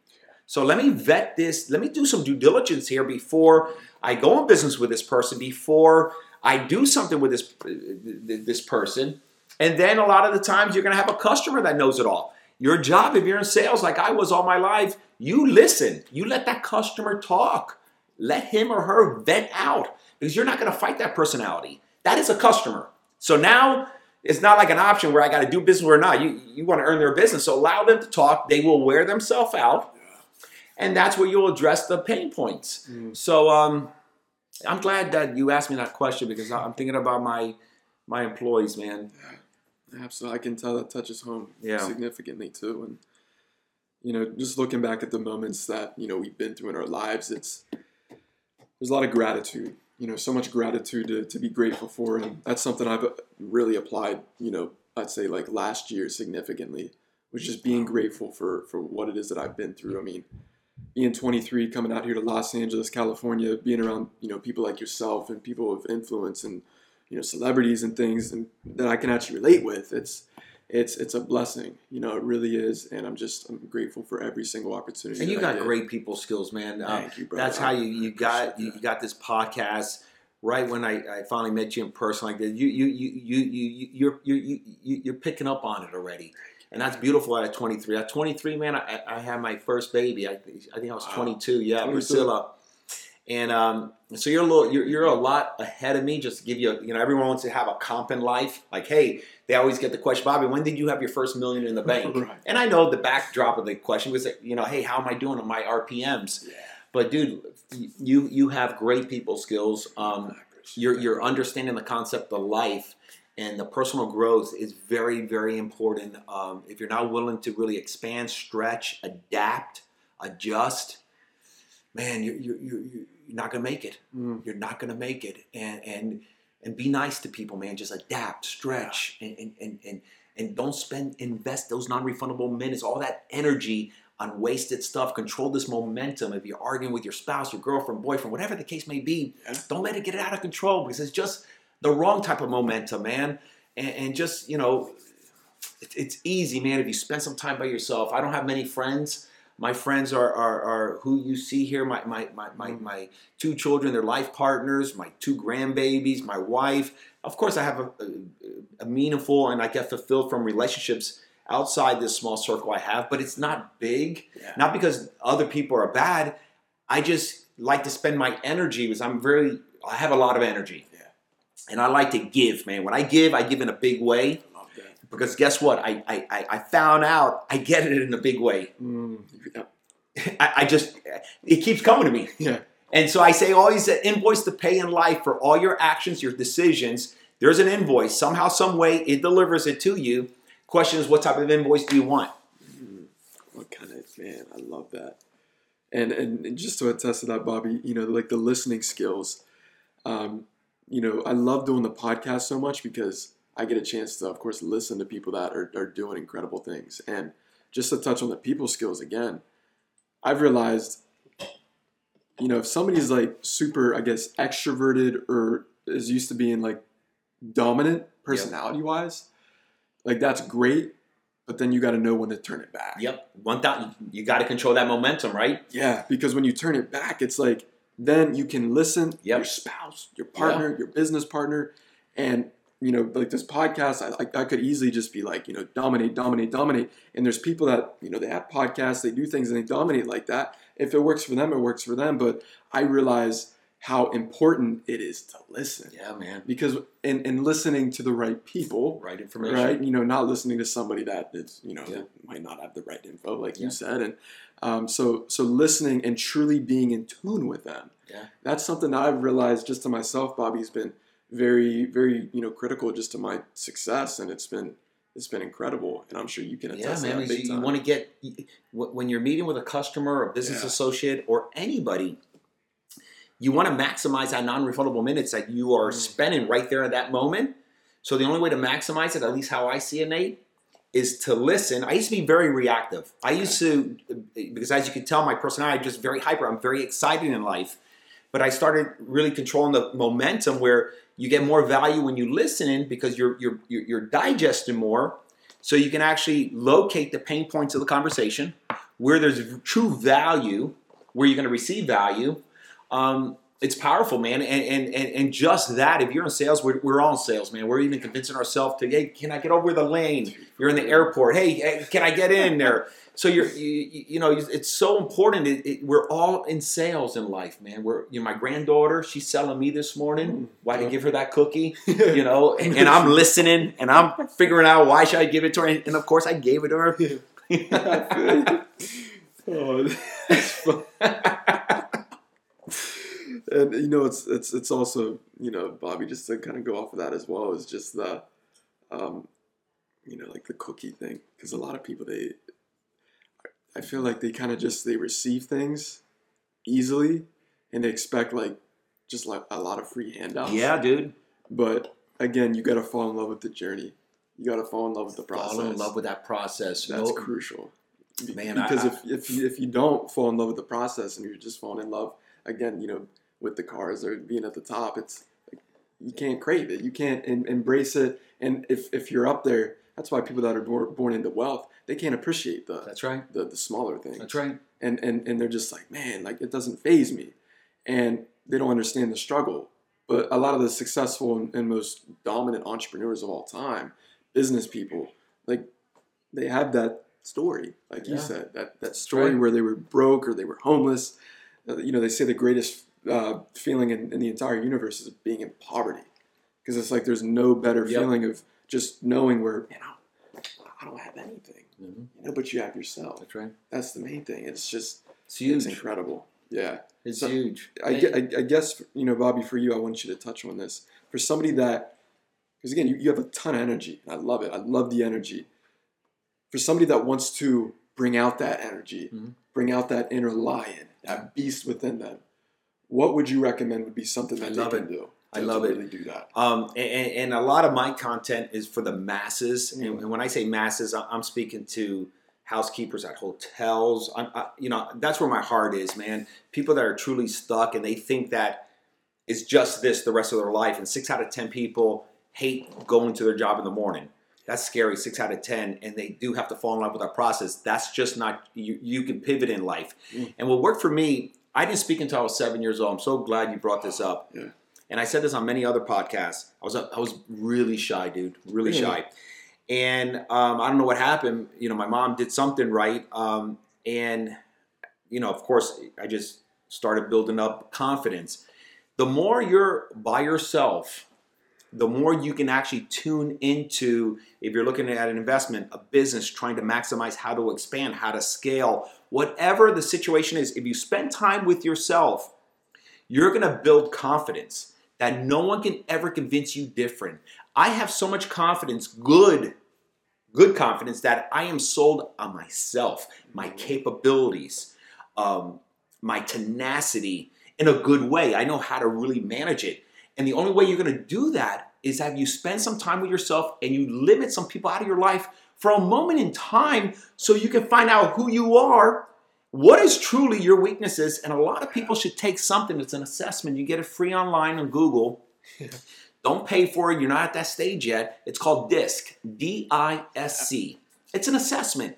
So let me vet this. Let me do some due diligence here before I go in business with this person. Before I do something with this this person, and then a lot of the times you're going to have a customer that knows it all. Your job, if you're in sales like I was all my life, you listen. You let that customer talk. Let him or her vent out because you're not going to fight that personality. That is a customer. So now it's not like an option where I got to do business or not. You you want to earn their business, so allow them to talk. They will wear themselves out, and that's where you'll address the pain points. Mm. So um, I'm glad that you asked me that question because I'm thinking about my my employees, man. Absolutely, I can tell that touches home Yeah. significantly too. And you know, just looking back at the moments that you know we've been through in our lives, it's there's a lot of gratitude. You know, so much gratitude to, to be grateful for, and that's something I've uh, really applied. You know, I'd say like last year significantly was just being grateful for for what it is that I've been through. I mean, being 23, coming out here to Los Angeles, California, being around you know people like yourself and people of influence and you know celebrities and things and that I can actually relate with. It's it's it's a blessing, you know, it really is, and I'm just I'm grateful for every single opportunity. And you that got great people skills, man. Uh, Thank you, brother. that's how you you got appreciate you that. got this podcast right when I, I finally met you in person like this. You you you you you you're you you you- you're picking up on it already. And that's beautiful at 23. At 23, man, I, I had my first baby. I, I think I was Wow. 22. Yeah, 22. Priscilla. And um, so you're a little, you're, you're a lot ahead of me. Just to give you, a, you know, everyone wants to have a comp in life. Like, hey, they always get the question, Bobby, when did you have your first million in the bank? Right. And I know the backdrop of the question was, you know, hey, how am I doing on my RPMs? Yeah. But dude, you you have great people skills. Um, you're you're understanding the concept of life and the personal growth is very very important. Um, if you're not willing to really expand, stretch, adapt, adjust, man, you're you're, you're, you're not gonna make it. Mm. You're not gonna make it. And and and be nice to people, man. Just adapt, stretch, and and and and, and don't spend invest those non-refundable minutes, all that energy on wasted stuff. Control this momentum. If you're arguing with your spouse, your girlfriend, boyfriend, whatever the case may be, Yeah. don't let it get out of control because it's just the wrong type of momentum, man. And, and just you know, it, it's easy, man. If you spend some time by yourself. I don't have many friends. My friends are, are, are who you see here. My, my, my, my, mm. my two children, their life partners, my two grandbabies, my wife. Of course, I have a, a, a meaningful and I get fulfilled from relationships outside this small circle I have, but it's not big. Yeah. Not because other people are bad. I just like to spend my energy because I'm very, I have a lot of energy. Yeah. And I like to give, man. When I give, I give in a big way I love that. Because guess what? I, I, I- found out I get it in a big way. Mm. I, I just, it keeps coming to me. yeah. And so I say always that invoice to pay in life for all your actions, your decisions. There's an invoice. Somehow, some way, it delivers it to you. Question is, what type of invoice do you want? What kind of man? I love that. And and and just to attest to that, Bobby, you know, like the listening skills. Um, you know, I love doing the podcast so much because I get a chance to, of course, listen to people that are, are doing incredible things. And just to touch on the people skills again, I've realized, you know, if somebody's like super, I guess, extroverted or is used to being like dominant personality wise, like that's great. But then you got to know when to turn it back. Yep. One thousand. You got to control that momentum, right? Yeah, because when you turn it back, it's like then you can listen Yep. your spouse, your partner, your business partner, and you know, like this podcast, I, I, could easily just be like, you know, dominate, dominate, dominate. And there's people that you know they have podcasts, they do things, and they dominate like that. If it works for them, it works for them. But I realize how important it is to listen Yeah, man. because in, in listening to the right people, Right information. right? You know, not listening to somebody that is, you know, Yeah. might not have the right info, like Yeah. you said, and um, so so listening and truly being in tune with them. Yeah. that's something that I've realized just to myself. Bobby's been very, very, you know, critical just to my success, and it's been it's been incredible, and I'm sure you can attest. Yeah, man. to that because You, want to get when you're meeting with a customer, or business Yeah. associate, or anybody. You want to maximize that non-refundable minutes that you are Mm. spending right there at that moment. So the only way to maximize it, at least how I see it, Nate, is to listen. I used to be very reactive. I used to because as you can tell, my personality I'm just very hyper. I'm very excited in life. But I started really controlling the momentum where you get more value when you listen in because you're you're you're, digesting more. So you can actually locate the pain points of the conversation, where there's true value, where you're going to receive value. Um, it's powerful, man. And, and, and, and just that, if you're in sales, we're, we're all in sales, man. We're even convincing ourselves to, hey, can I get over the lane? You're in the airport. Hey, hey, can I get in there? So you're, you, you know, it's so important. It, it, we're all in sales in life, man. We're, you know, my granddaughter, she's selling me this morning. Mm, why to give her that cookie? You know, and, and I'm listening and I'm figuring out why should I give it to her. And, and of course, I gave it to her. oh. And you know, it's it's it's also you know, Bobby, just to kind of go off of that as well is just the, um, you know, like the cookie thing, because a lot of people they, I feel like they kind of just they receive things easily, and they expect like just like a lot of free handouts. yeah, dude. But again, you got to fall in love with the journey. You got to fall in love with the process. Fall in love with that process. That's No- crucial. Man, because I- if if if you don't fall in love with the process and you're just falling in love again, you know, with the cars or being at the top, it's you can't crave it. You can't em- embrace it. And if if you're up there, that's why people that are born, born into wealth they can't appreciate the That's right. the, the smaller things. That's right. And and and they're just like, man, like it doesn't phase me, and they don't understand the struggle. But a lot of the successful and, and most dominant entrepreneurs of all time, business people, like they have that story, like you said, that that story right. where they were broke or they were homeless. Uh, you know, they say the greatest uh, feeling in, in the entire universe is being in poverty, because it's like there's no better Yep. feeling of just knowing where you know I don't have anything, Mhm. you know, but you have yourself. That's right. That's the main thing. It's just It's huge. it's incredible. Yeah. It's So- huge. I, I, I guess you know, Bobby, for you, I want you to touch on this. For somebody that, because again, you, you have a ton of energy. I love it. I love the energy. For somebody that wants to bring out that energy, Mhm. bring out that inner lion, that beast within them, what would you recommend would be something that I they love can it. do? I love to it. Really do that. Um, and, and a lot of my content is for the masses. And, Mm. and when I say masses, I'm speaking to housekeepers at hotels. I, you know, that's where my heart is, man. People that are truly stuck and they think that it's just this the rest of their life. And six out of ten people hate going to their job in the morning. That's scary. Six out of ten, and they do have to fall in love with our process. That's just not you. You can pivot in life, Mm. and what worked for me. I didn't speak until I was seven years old. I'm so glad you brought this up. Yeah. And I said this on many other podcasts. I was I was really shy, dude, really Really? shy. And um, I don't know what happened. You know, my mom did something right, um, and you know, of course, I just started building up confidence. The more you're by yourself, the more you can actually tune into if you're looking at an investment, a business, trying to maximize how to expand, how to scale, whatever the situation is. If you spend time with yourself, you're going to build confidence that no one can ever convince you different. I have so much confidence, good, good confidence, that I am sold on myself, my capabilities, um, my tenacity in a good way. I know how to really manage it. And the only way you're going to do that is have you spend some time with yourself and you limit some people out of your life for a moment in time so you can find out who you are what is truly your weaknesses and a lot of people should take something it's an assessment. You get it free online on google. Don't pay for it. You're not at that stage yet. It's called disc d-i-s-c it's an assessment.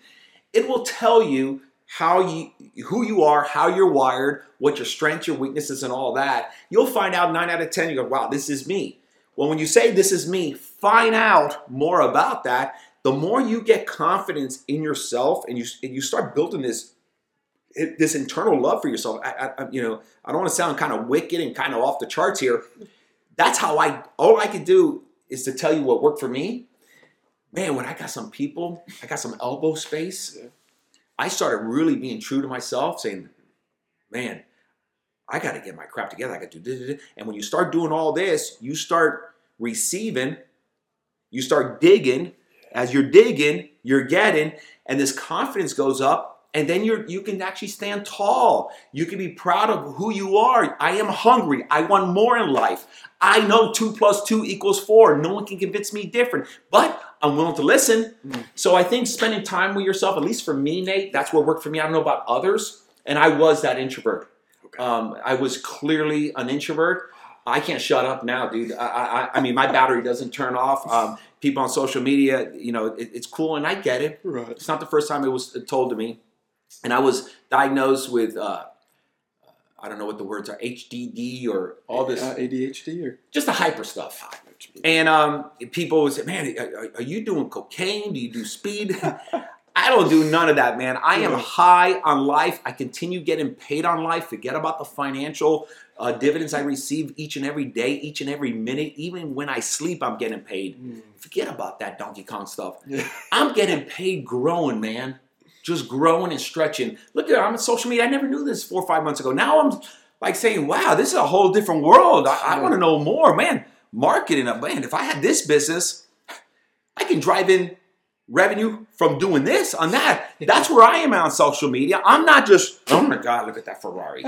It will tell you how you who you are how you're wired what your strengths your weaknesses and all that. You'll find out 9 out of 10 you go wow this is me. Well when you say this is me find out more about that the more you get confidence in yourself and you and you start building this this internal love for yourself. I, I, you know, I don't want to sound kind of wicked and kind of off the charts here. That's how I. All I can do is to tell you what worked for me. Man, when I got some people, I got some elbow space. Yeah. I started really being true to myself, saying, "Man, I got to get my crap together. I got to do this." And when you start doing all this, you start receiving, you start digging, As you're digging, you're getting, and this confidence goes up, and then you're you can actually stand tall. You can be proud of who you are. I am hungry. I want more in life. I know two plus two equals four. No one can convince me different, but I'm willing to listen. So I think spending time with yourself, at least for me, Nate, that's what worked for me. I don't know about others, and I was that introvert. Okay. Um, I was clearly an introvert. I can't shut up now, dude. I, I, I mean, my battery doesn't turn off. Um, people on social media, you know, it, it's cool, and I get it. Right. It's not the first time it was told to me, and I was diagnosed with. Uh, I don't know what the words are, HDD or all this, Uh, ADHD or just the hyper stuff. And um, people would say, "Man, are, are you doing cocaine? Do you do speed?" I don't do none of that, man. I am high on life. I continue getting paid on life. Forget about the financial uh, dividends I receive each and every day, each and every minute. Even when I sleep, I'm getting paid. Forget about that Donkey Kong stuff. I'm getting paid growing, man. Just growing and stretching. Look at I'm on social media. I never knew this four or five months ago. Now I'm like saying, wow, this is a whole different world. I, I want to know more, man. Marketing, man. If I had this business, I can drive in revenue from doing this on that. That's where I am on social media. I'm not just, oh my God, look at that Ferrari.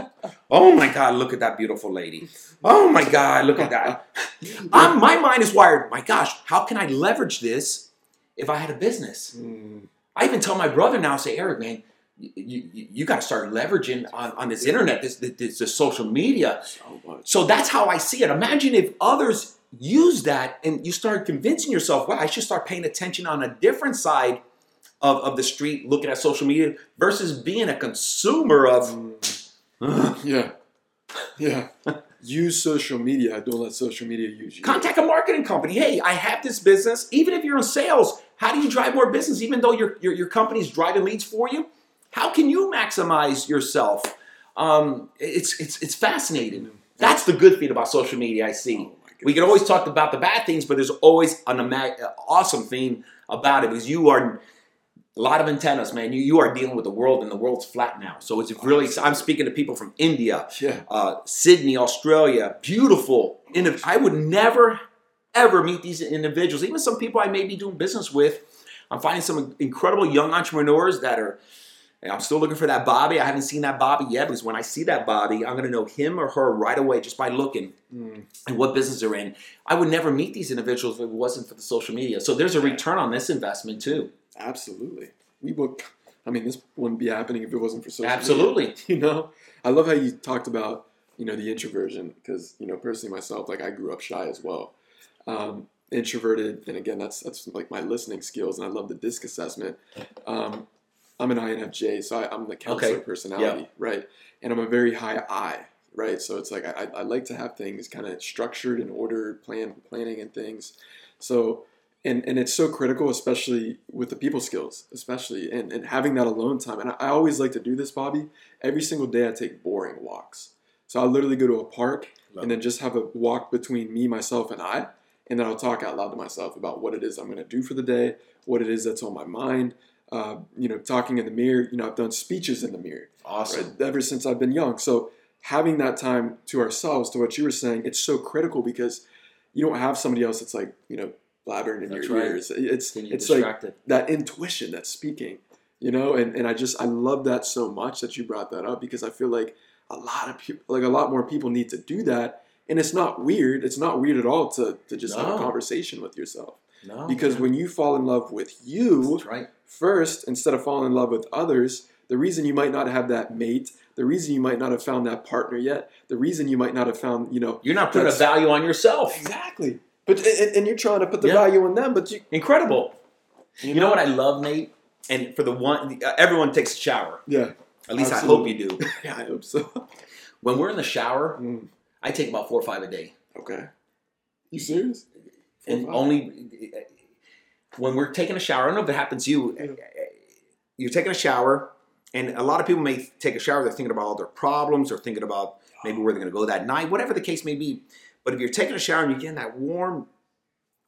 Oh my God, look at that beautiful lady. Oh my God, look at that. I'm, my mind is wired. My gosh, how can I leverage this if I had a business? Mm, I even tell my brother now, say, Eric, man, you, you, you got to start leveraging on, on this internet, this, this, this social media. so. So that's how I see it. Imagine if others use that and you start convincing yourself, wow, I should start paying attention on a different side of, of the street, looking at social media versus being a consumer of. Ugh. Yeah. Yeah. use social media. Don't let social media use you. Contact a marketing company. Hey, I have this business. Even if you're in sales, how do you drive more business? Even though your, your, your company's driving leads for you, how can you maximize yourself? Um, it's, it's, it's fascinating. That's the good thing about social media, I see. We can always talk about the bad things, but there's always an awesome thing about it because you are a lot of antennas, man. You, you are dealing with the world, and the world's flat now. So it's really. I'm speaking to people from India, Yeah. uh, Sydney, Australia. Beautiful. And I would never, ever meet these individuals. Even some people I may be doing business with. I'm finding some incredible young entrepreneurs that are. And I'm still looking for that Bobby. I haven't seen that Bobby yet because when I see that Bobby, I'm going to know him or her right away just by looking Mm, and what business they're in. I would never meet these individuals if it wasn't for the social media. So there's a return on this investment too. absolutely. We would. I mean, this wouldn't be happening if it wasn't for social media. Absolutely. You know, I love how you talked about you know the introversion because you know personally myself, like I grew up shy as well, um, introverted, and again that's that's like my listening skills, and I love the disc assessment. Um, I'm an INFJ, so I, I'm the counselor Okay. personality, right? And I'm a very high I, right? So it's like I, I like to have things kind of structured and ordered, plan planning and things. So and and it's so critical, especially with the people skills, especially and, and having that alone time. And I, I always like to do this, Bobby. Every single day, I take boring walks. So I literally go to a park Love and then just have a walk between me, myself, and I, and then I'll talk out loud to myself about what it is I'm going to do for the day, what it is that's on my mind. Uh, you know, talking in the mirror. You know, I've done speeches in the mirror Awesome. right, ever since I've been young. So having that time to ourselves, to what you were saying, it's so critical because you don't have somebody else that's like you know blabbering in That's your right. ears. It's it's like that intuition that's speaking, you know. And and I just I love that so much that you brought that up because I feel like a lot of people, like a lot more people, need to do that. And it's not weird. It's not weird at all to to just have a conversation with yourself no, because man. when you fall in love with you right. first instead of falling in love with others the reason you might not have that mate the reason you might not have found that partner yet the reason you might not have found you know You're not putting a value on yourself. exactly but and, and you're trying to put the Yeah. value in them but you Incredible. You know what I love, Nate? And for the one, everyone takes a shower. yeah At least Absolutely. I hope you do. yeah i hope so When we're in the shower, Mm, I take about four or five a day, okay you serious and only when we're taking a shower. I don't know if it happens to you. Yeah. You're taking a shower, and a lot of people may take a shower. They're thinking about all their problems, or thinking about maybe where they're going to go that night, whatever the case may be. But if you're taking a shower and you're getting that warm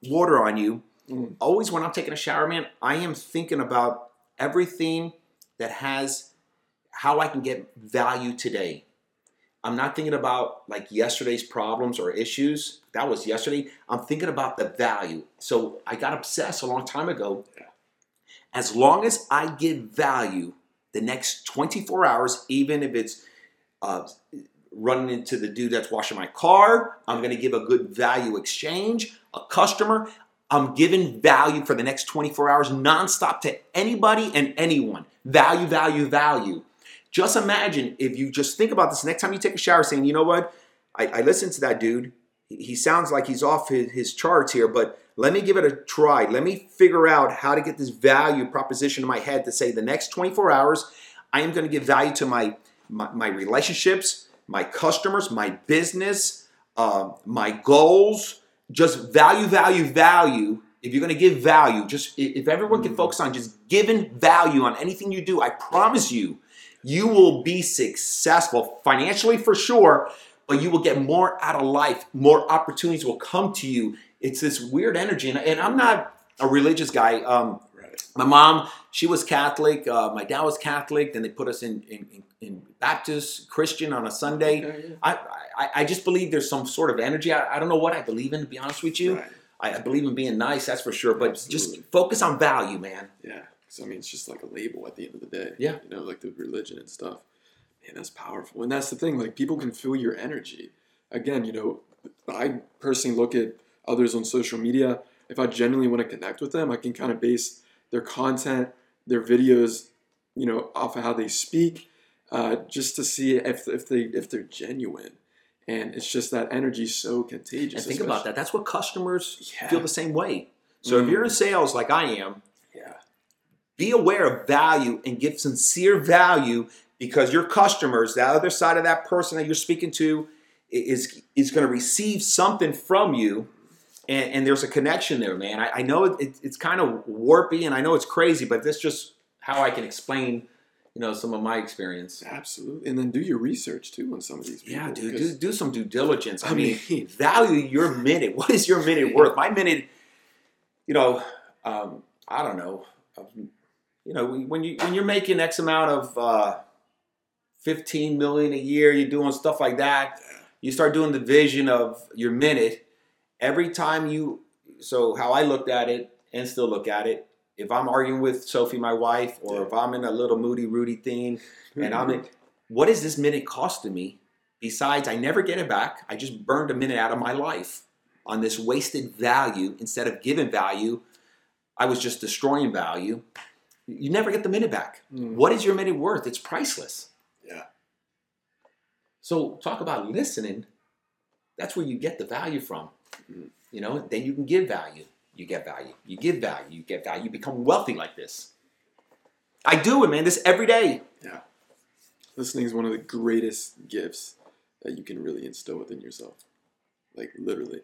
water on you, Mm. always when I'm taking a shower, man, I am thinking about everything that has how I can get value today. I'm not thinking about like yesterday's problems or issues. That was yesterday. I'm thinking about the value. So I got obsessed a long time ago. As long as I give value the next 24 hours, even if it's uh, running into the dude that's washing my car, I'm to give a good value exchange, a customer. I'm giving value for the next 24 hours nonstop to anybody and anyone. Value, value, value. Just imagine if you just think about this next time you take a shower saying, you know what? I, I listened to that dude. He sounds like he's off his, his charts here, but let me give it a try. Let me figure out how to get this value proposition in my head to say the next 24 hours, I am going to give value to my, my, my relationships, my customers, my business, uh, my goals. Just value, value, value. If you're going to give value, just if everyone can focus on just giving value on anything you do, I promise you, you will be successful financially for sure, but you will get more out of life. More opportunities will come to you. It's this weird energy, and, and I'm not a religious guy. Um, Right. my mom, she was Catholic. Uh, my dad was Catholic. Then they put us in in, in, Baptist Christian on a Sunday. Okay, yeah. I, I I just believe there's some sort of energy. I, I don't know what I believe in, to be honest with you. Right. I, I believe in being nice, that's for sure. But just focus on value, man. Yeah. So I mean, it's just like a label at the end of the day. Yeah. You know, like the religion and stuff. Man, that's powerful. And that's the thing. Like people can feel your energy. Again, you know, I personally look at others on social media. If I genuinely want to connect with them, I can kind of base their content, their videos, you know, off of how they speak, uh, just to see if if they if they're genuine. And it's just that energy is so contagious. And think about that. That's what customers Yeah. feel the same way. So if Mhm. you're in sales like I am. Be aware of value and give sincere value because your customers, the other side of that person that you're speaking to, is is going to receive something from you, and, and there's a connection there, man. I, I know it, it, it's kind of warpy, and I know it's crazy, but that's just how I can explain, you know, some of my experience. Absolutely. And then do your research too on some of these people. Yeah, dude, do, do some due diligence. I, I mean, mean- value your minute. What is your minute worth? My minute, you know, um, I don't know. You know, when you when you're making X amount of uh, fifteen million a year, you're doing stuff like that. You start doing the vision of your minute. Every time you, so how I looked at it and still look at it. If I'm arguing with Sophie, my wife, or if I'm in a little moody Rudy thing, and I'm in, what is this minute costing me? Besides, I never get it back. I just burned a minute out of my life on this wasted value instead of giving value. I was just destroying value. You never get the minute back. Mm. What is your minute worth? It's priceless. Yeah. So talk about listening. That's where you get the value from. Mhm. You know, then you can give value. You get value. You give value. You get value. You become wealthy like this. I do it, man. This every day. Yeah. Listening is one of the greatest gifts that you can really instill within yourself. Like literally.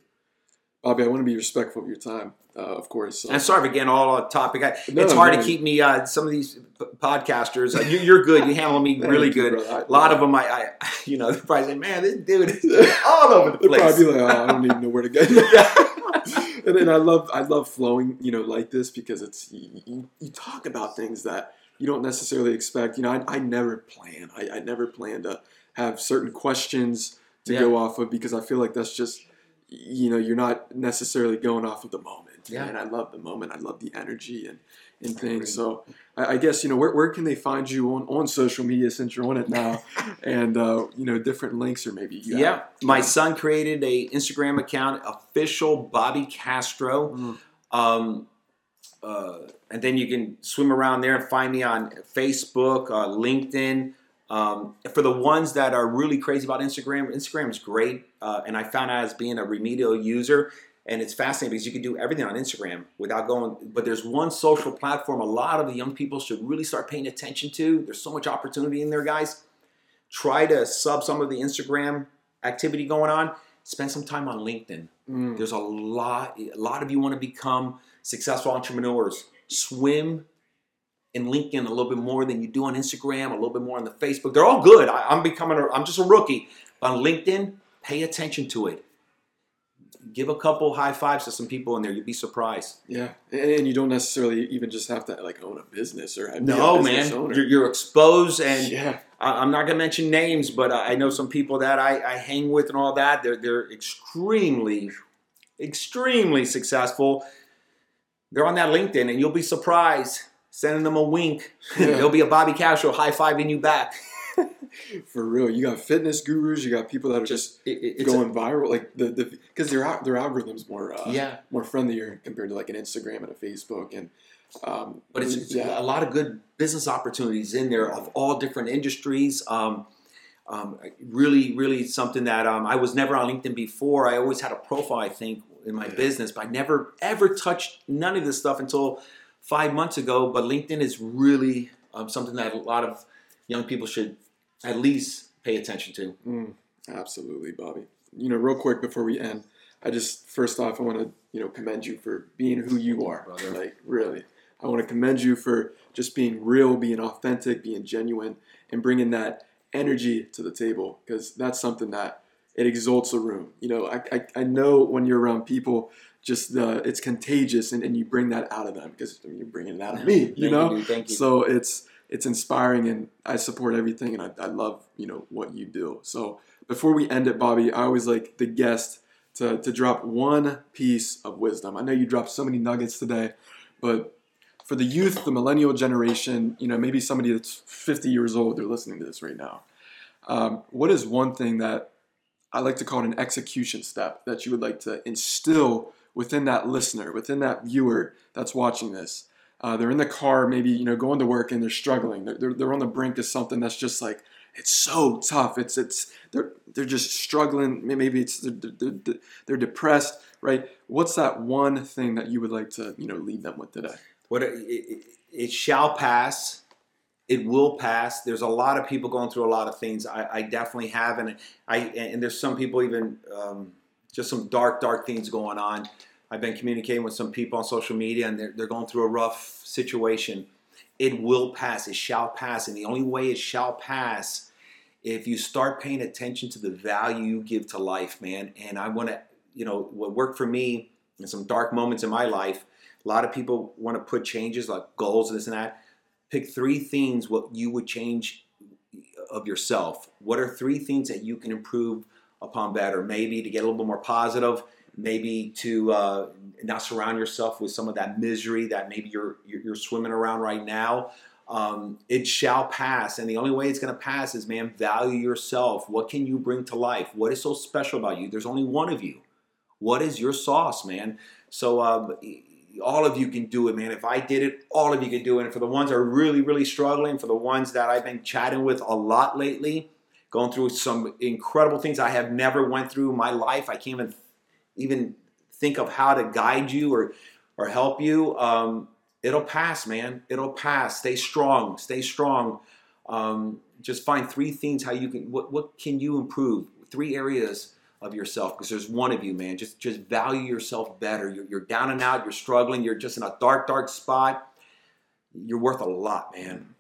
Bobby, I want to be respectful of your time, uh, of course. I'm sorry for getting all on topic. I, No, it's hard no. to keep me. Uh, some of these p- podcasters, uh, you, you're good. You handle me really you, good. brother. A lot of them, I, I you know, they're probably saying, "Man, this dude is all over the They're place." probably like, oh, I don't even know where to go. and then I love, I love flowing, you know, like this because it's you, you, you talk about things that you don't necessarily expect. You know, I, I never plan. I, I never plan to have certain questions to Yeah. go off of because I feel like that's just, you know, you're not necessarily going off of the moment. Yeah. And I love the moment. I love the energy and, and things. So I, I guess, you know, where, where can they find you on, on social media since you're on it now? and, uh, you know, different links or maybe yeah, have- my son created a Instagram account, official Bobby Castro. Mm. Um, uh, and then you can swim around there and find me on Facebook, uh, LinkedIn. Um, for the ones that are really crazy about Instagram, Instagram is great. Uh, and I found out as being a remedial user, and it's fascinating because you can do everything on Instagram without going. But there's one social platform a lot of the young people should really start paying attention to. There's so much opportunity in there, guys. Try to sub some of the Instagram activity going on. Spend some time on LinkedIn. Mm. There's a lot. A lot of you want to become successful entrepreneurs. Swim in LinkedIn a little bit more than you do on Instagram. A little bit more on the Facebook. They're all good. I, I'm becoming. A, I'm just a rookie. But on LinkedIn, pay attention to it. Give a couple high fives to some people in there. You'd be surprised. Yeah, and you don't necessarily even just have to like own a business or have, be a No, business man, you're, you're exposed, and yeah, I- I'm not gonna mention names, but I I know some people that I, I hang with and all that. They're they're extremely, extremely successful. They're on that LinkedIn, and you'll be surprised. Sending them a wink, Yeah. there'll be a Bobby Castro high fiving you back. For real, you got fitness gurus, you got people that are just It- it- it's a- going viral, like the the because their their algorithms more uh, yeah, more friendlier compared to like an Instagram and a Facebook and um, but it's, it's yeah, a lot of good business opportunities in there of all different industries. Um, um, really, really something that um, I was never on LinkedIn before. I always had a profile, I think, in my Yeah. business, but I never ever touched none of this stuff until five months ago. But LinkedIn is really um, something that a lot of young people should at least pay attention to. Mm, absolutely, Bobby. You know, real quick before we end, I just first off I want to you know commend you for being who you are, Brother. Like really, I want to commend you for just being real, being authentic, being genuine, and bringing that energy to the table because that's something that it exalts a room. You know, I, I, I know when you're around people, just the it's contagious, and, and you bring that out of them because you're bringing it out of me. You know, dude. You. so it's it's inspiring and I support everything and I, I love, you know, what you do. So before we end it, Bobby, I always like the guest to, to drop one piece of wisdom. I know you dropped so many nuggets today, but for the youth, the millennial generation, you know, maybe somebody that's 50 years old, they're listening to this right now. Um, what is one thing that I like to call it an execution step that you would like to instill within that listener, within that viewer that's watching this? Uh, they're in the car, maybe you know, going to work, and they're struggling. They're, they're, they're on the brink of something that's just like it's so tough. It's it's they're they're just struggling. Maybe it's they're, they're, they're depressed, right? What's that one thing that you would like to you know leave them with today? What it, it, it shall pass. It will pass. There's a lot of people going through a lot of things. I, I definitely have, and I and there's some people even um, just some dark, dark things going on. I've been communicating with some people on social media, and they're they're going through a rough situation. It will pass. It shall pass, and the only way it shall pass if you start paying attention to the value you give to life, man. And I want to, you know, what worked for me in some dark moments in my life. A lot of people want to put changes like goals, this and that. Pick three things what you would change of yourself. What are three things that you can improve upon that, or Maybe to get a little bit more positive. Maybe to uh, not surround yourself with some of that misery that maybe you're you're, swimming around right now. Um, it shall pass, and the only way it's going to pass is, man, value yourself. What can you bring to life? What is so special about you? There's only one of you. What is your sauce, man? So um, all of you can do it, man. If I did it, all of you can do it. And for the ones that are really, really struggling, for the ones that I've been chatting with a lot lately, going through some incredible things I have never went through in my life. I can't even even think of how to guide you or or help you. Um, it'll pass, man. It'll pass. Stay strong. Stay strong. Um, just find three things how you can. What what can you improve? Three areas of yourself because there's one of you, man. Just just value yourself better. You're, you're down and out. You're struggling. You're just in a dark, dark spot. You're worth a lot, man.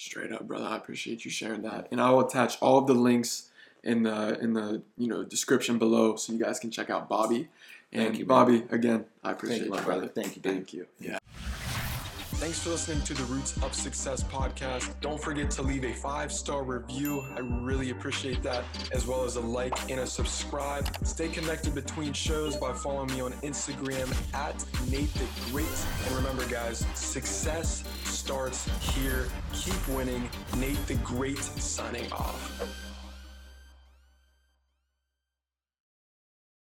Straight up, brother. I appreciate you sharing that, and I will attach all of the links in the in the you know description below so you guys can check out Bobby. And Thank you, man. Bobby. Again, I appreciate Thank you, you, my brother. Thank you, dude. Thank you. Yeah. Thanks for listening to the Roots of Success podcast. Don't forget to leave a five star review. I really appreciate that, as well as a like and a subscribe. Stay connected between shows by following me on Instagram at Nate the Great. And remember, guys, success starts here. Keep winning. Nate the Great signing off.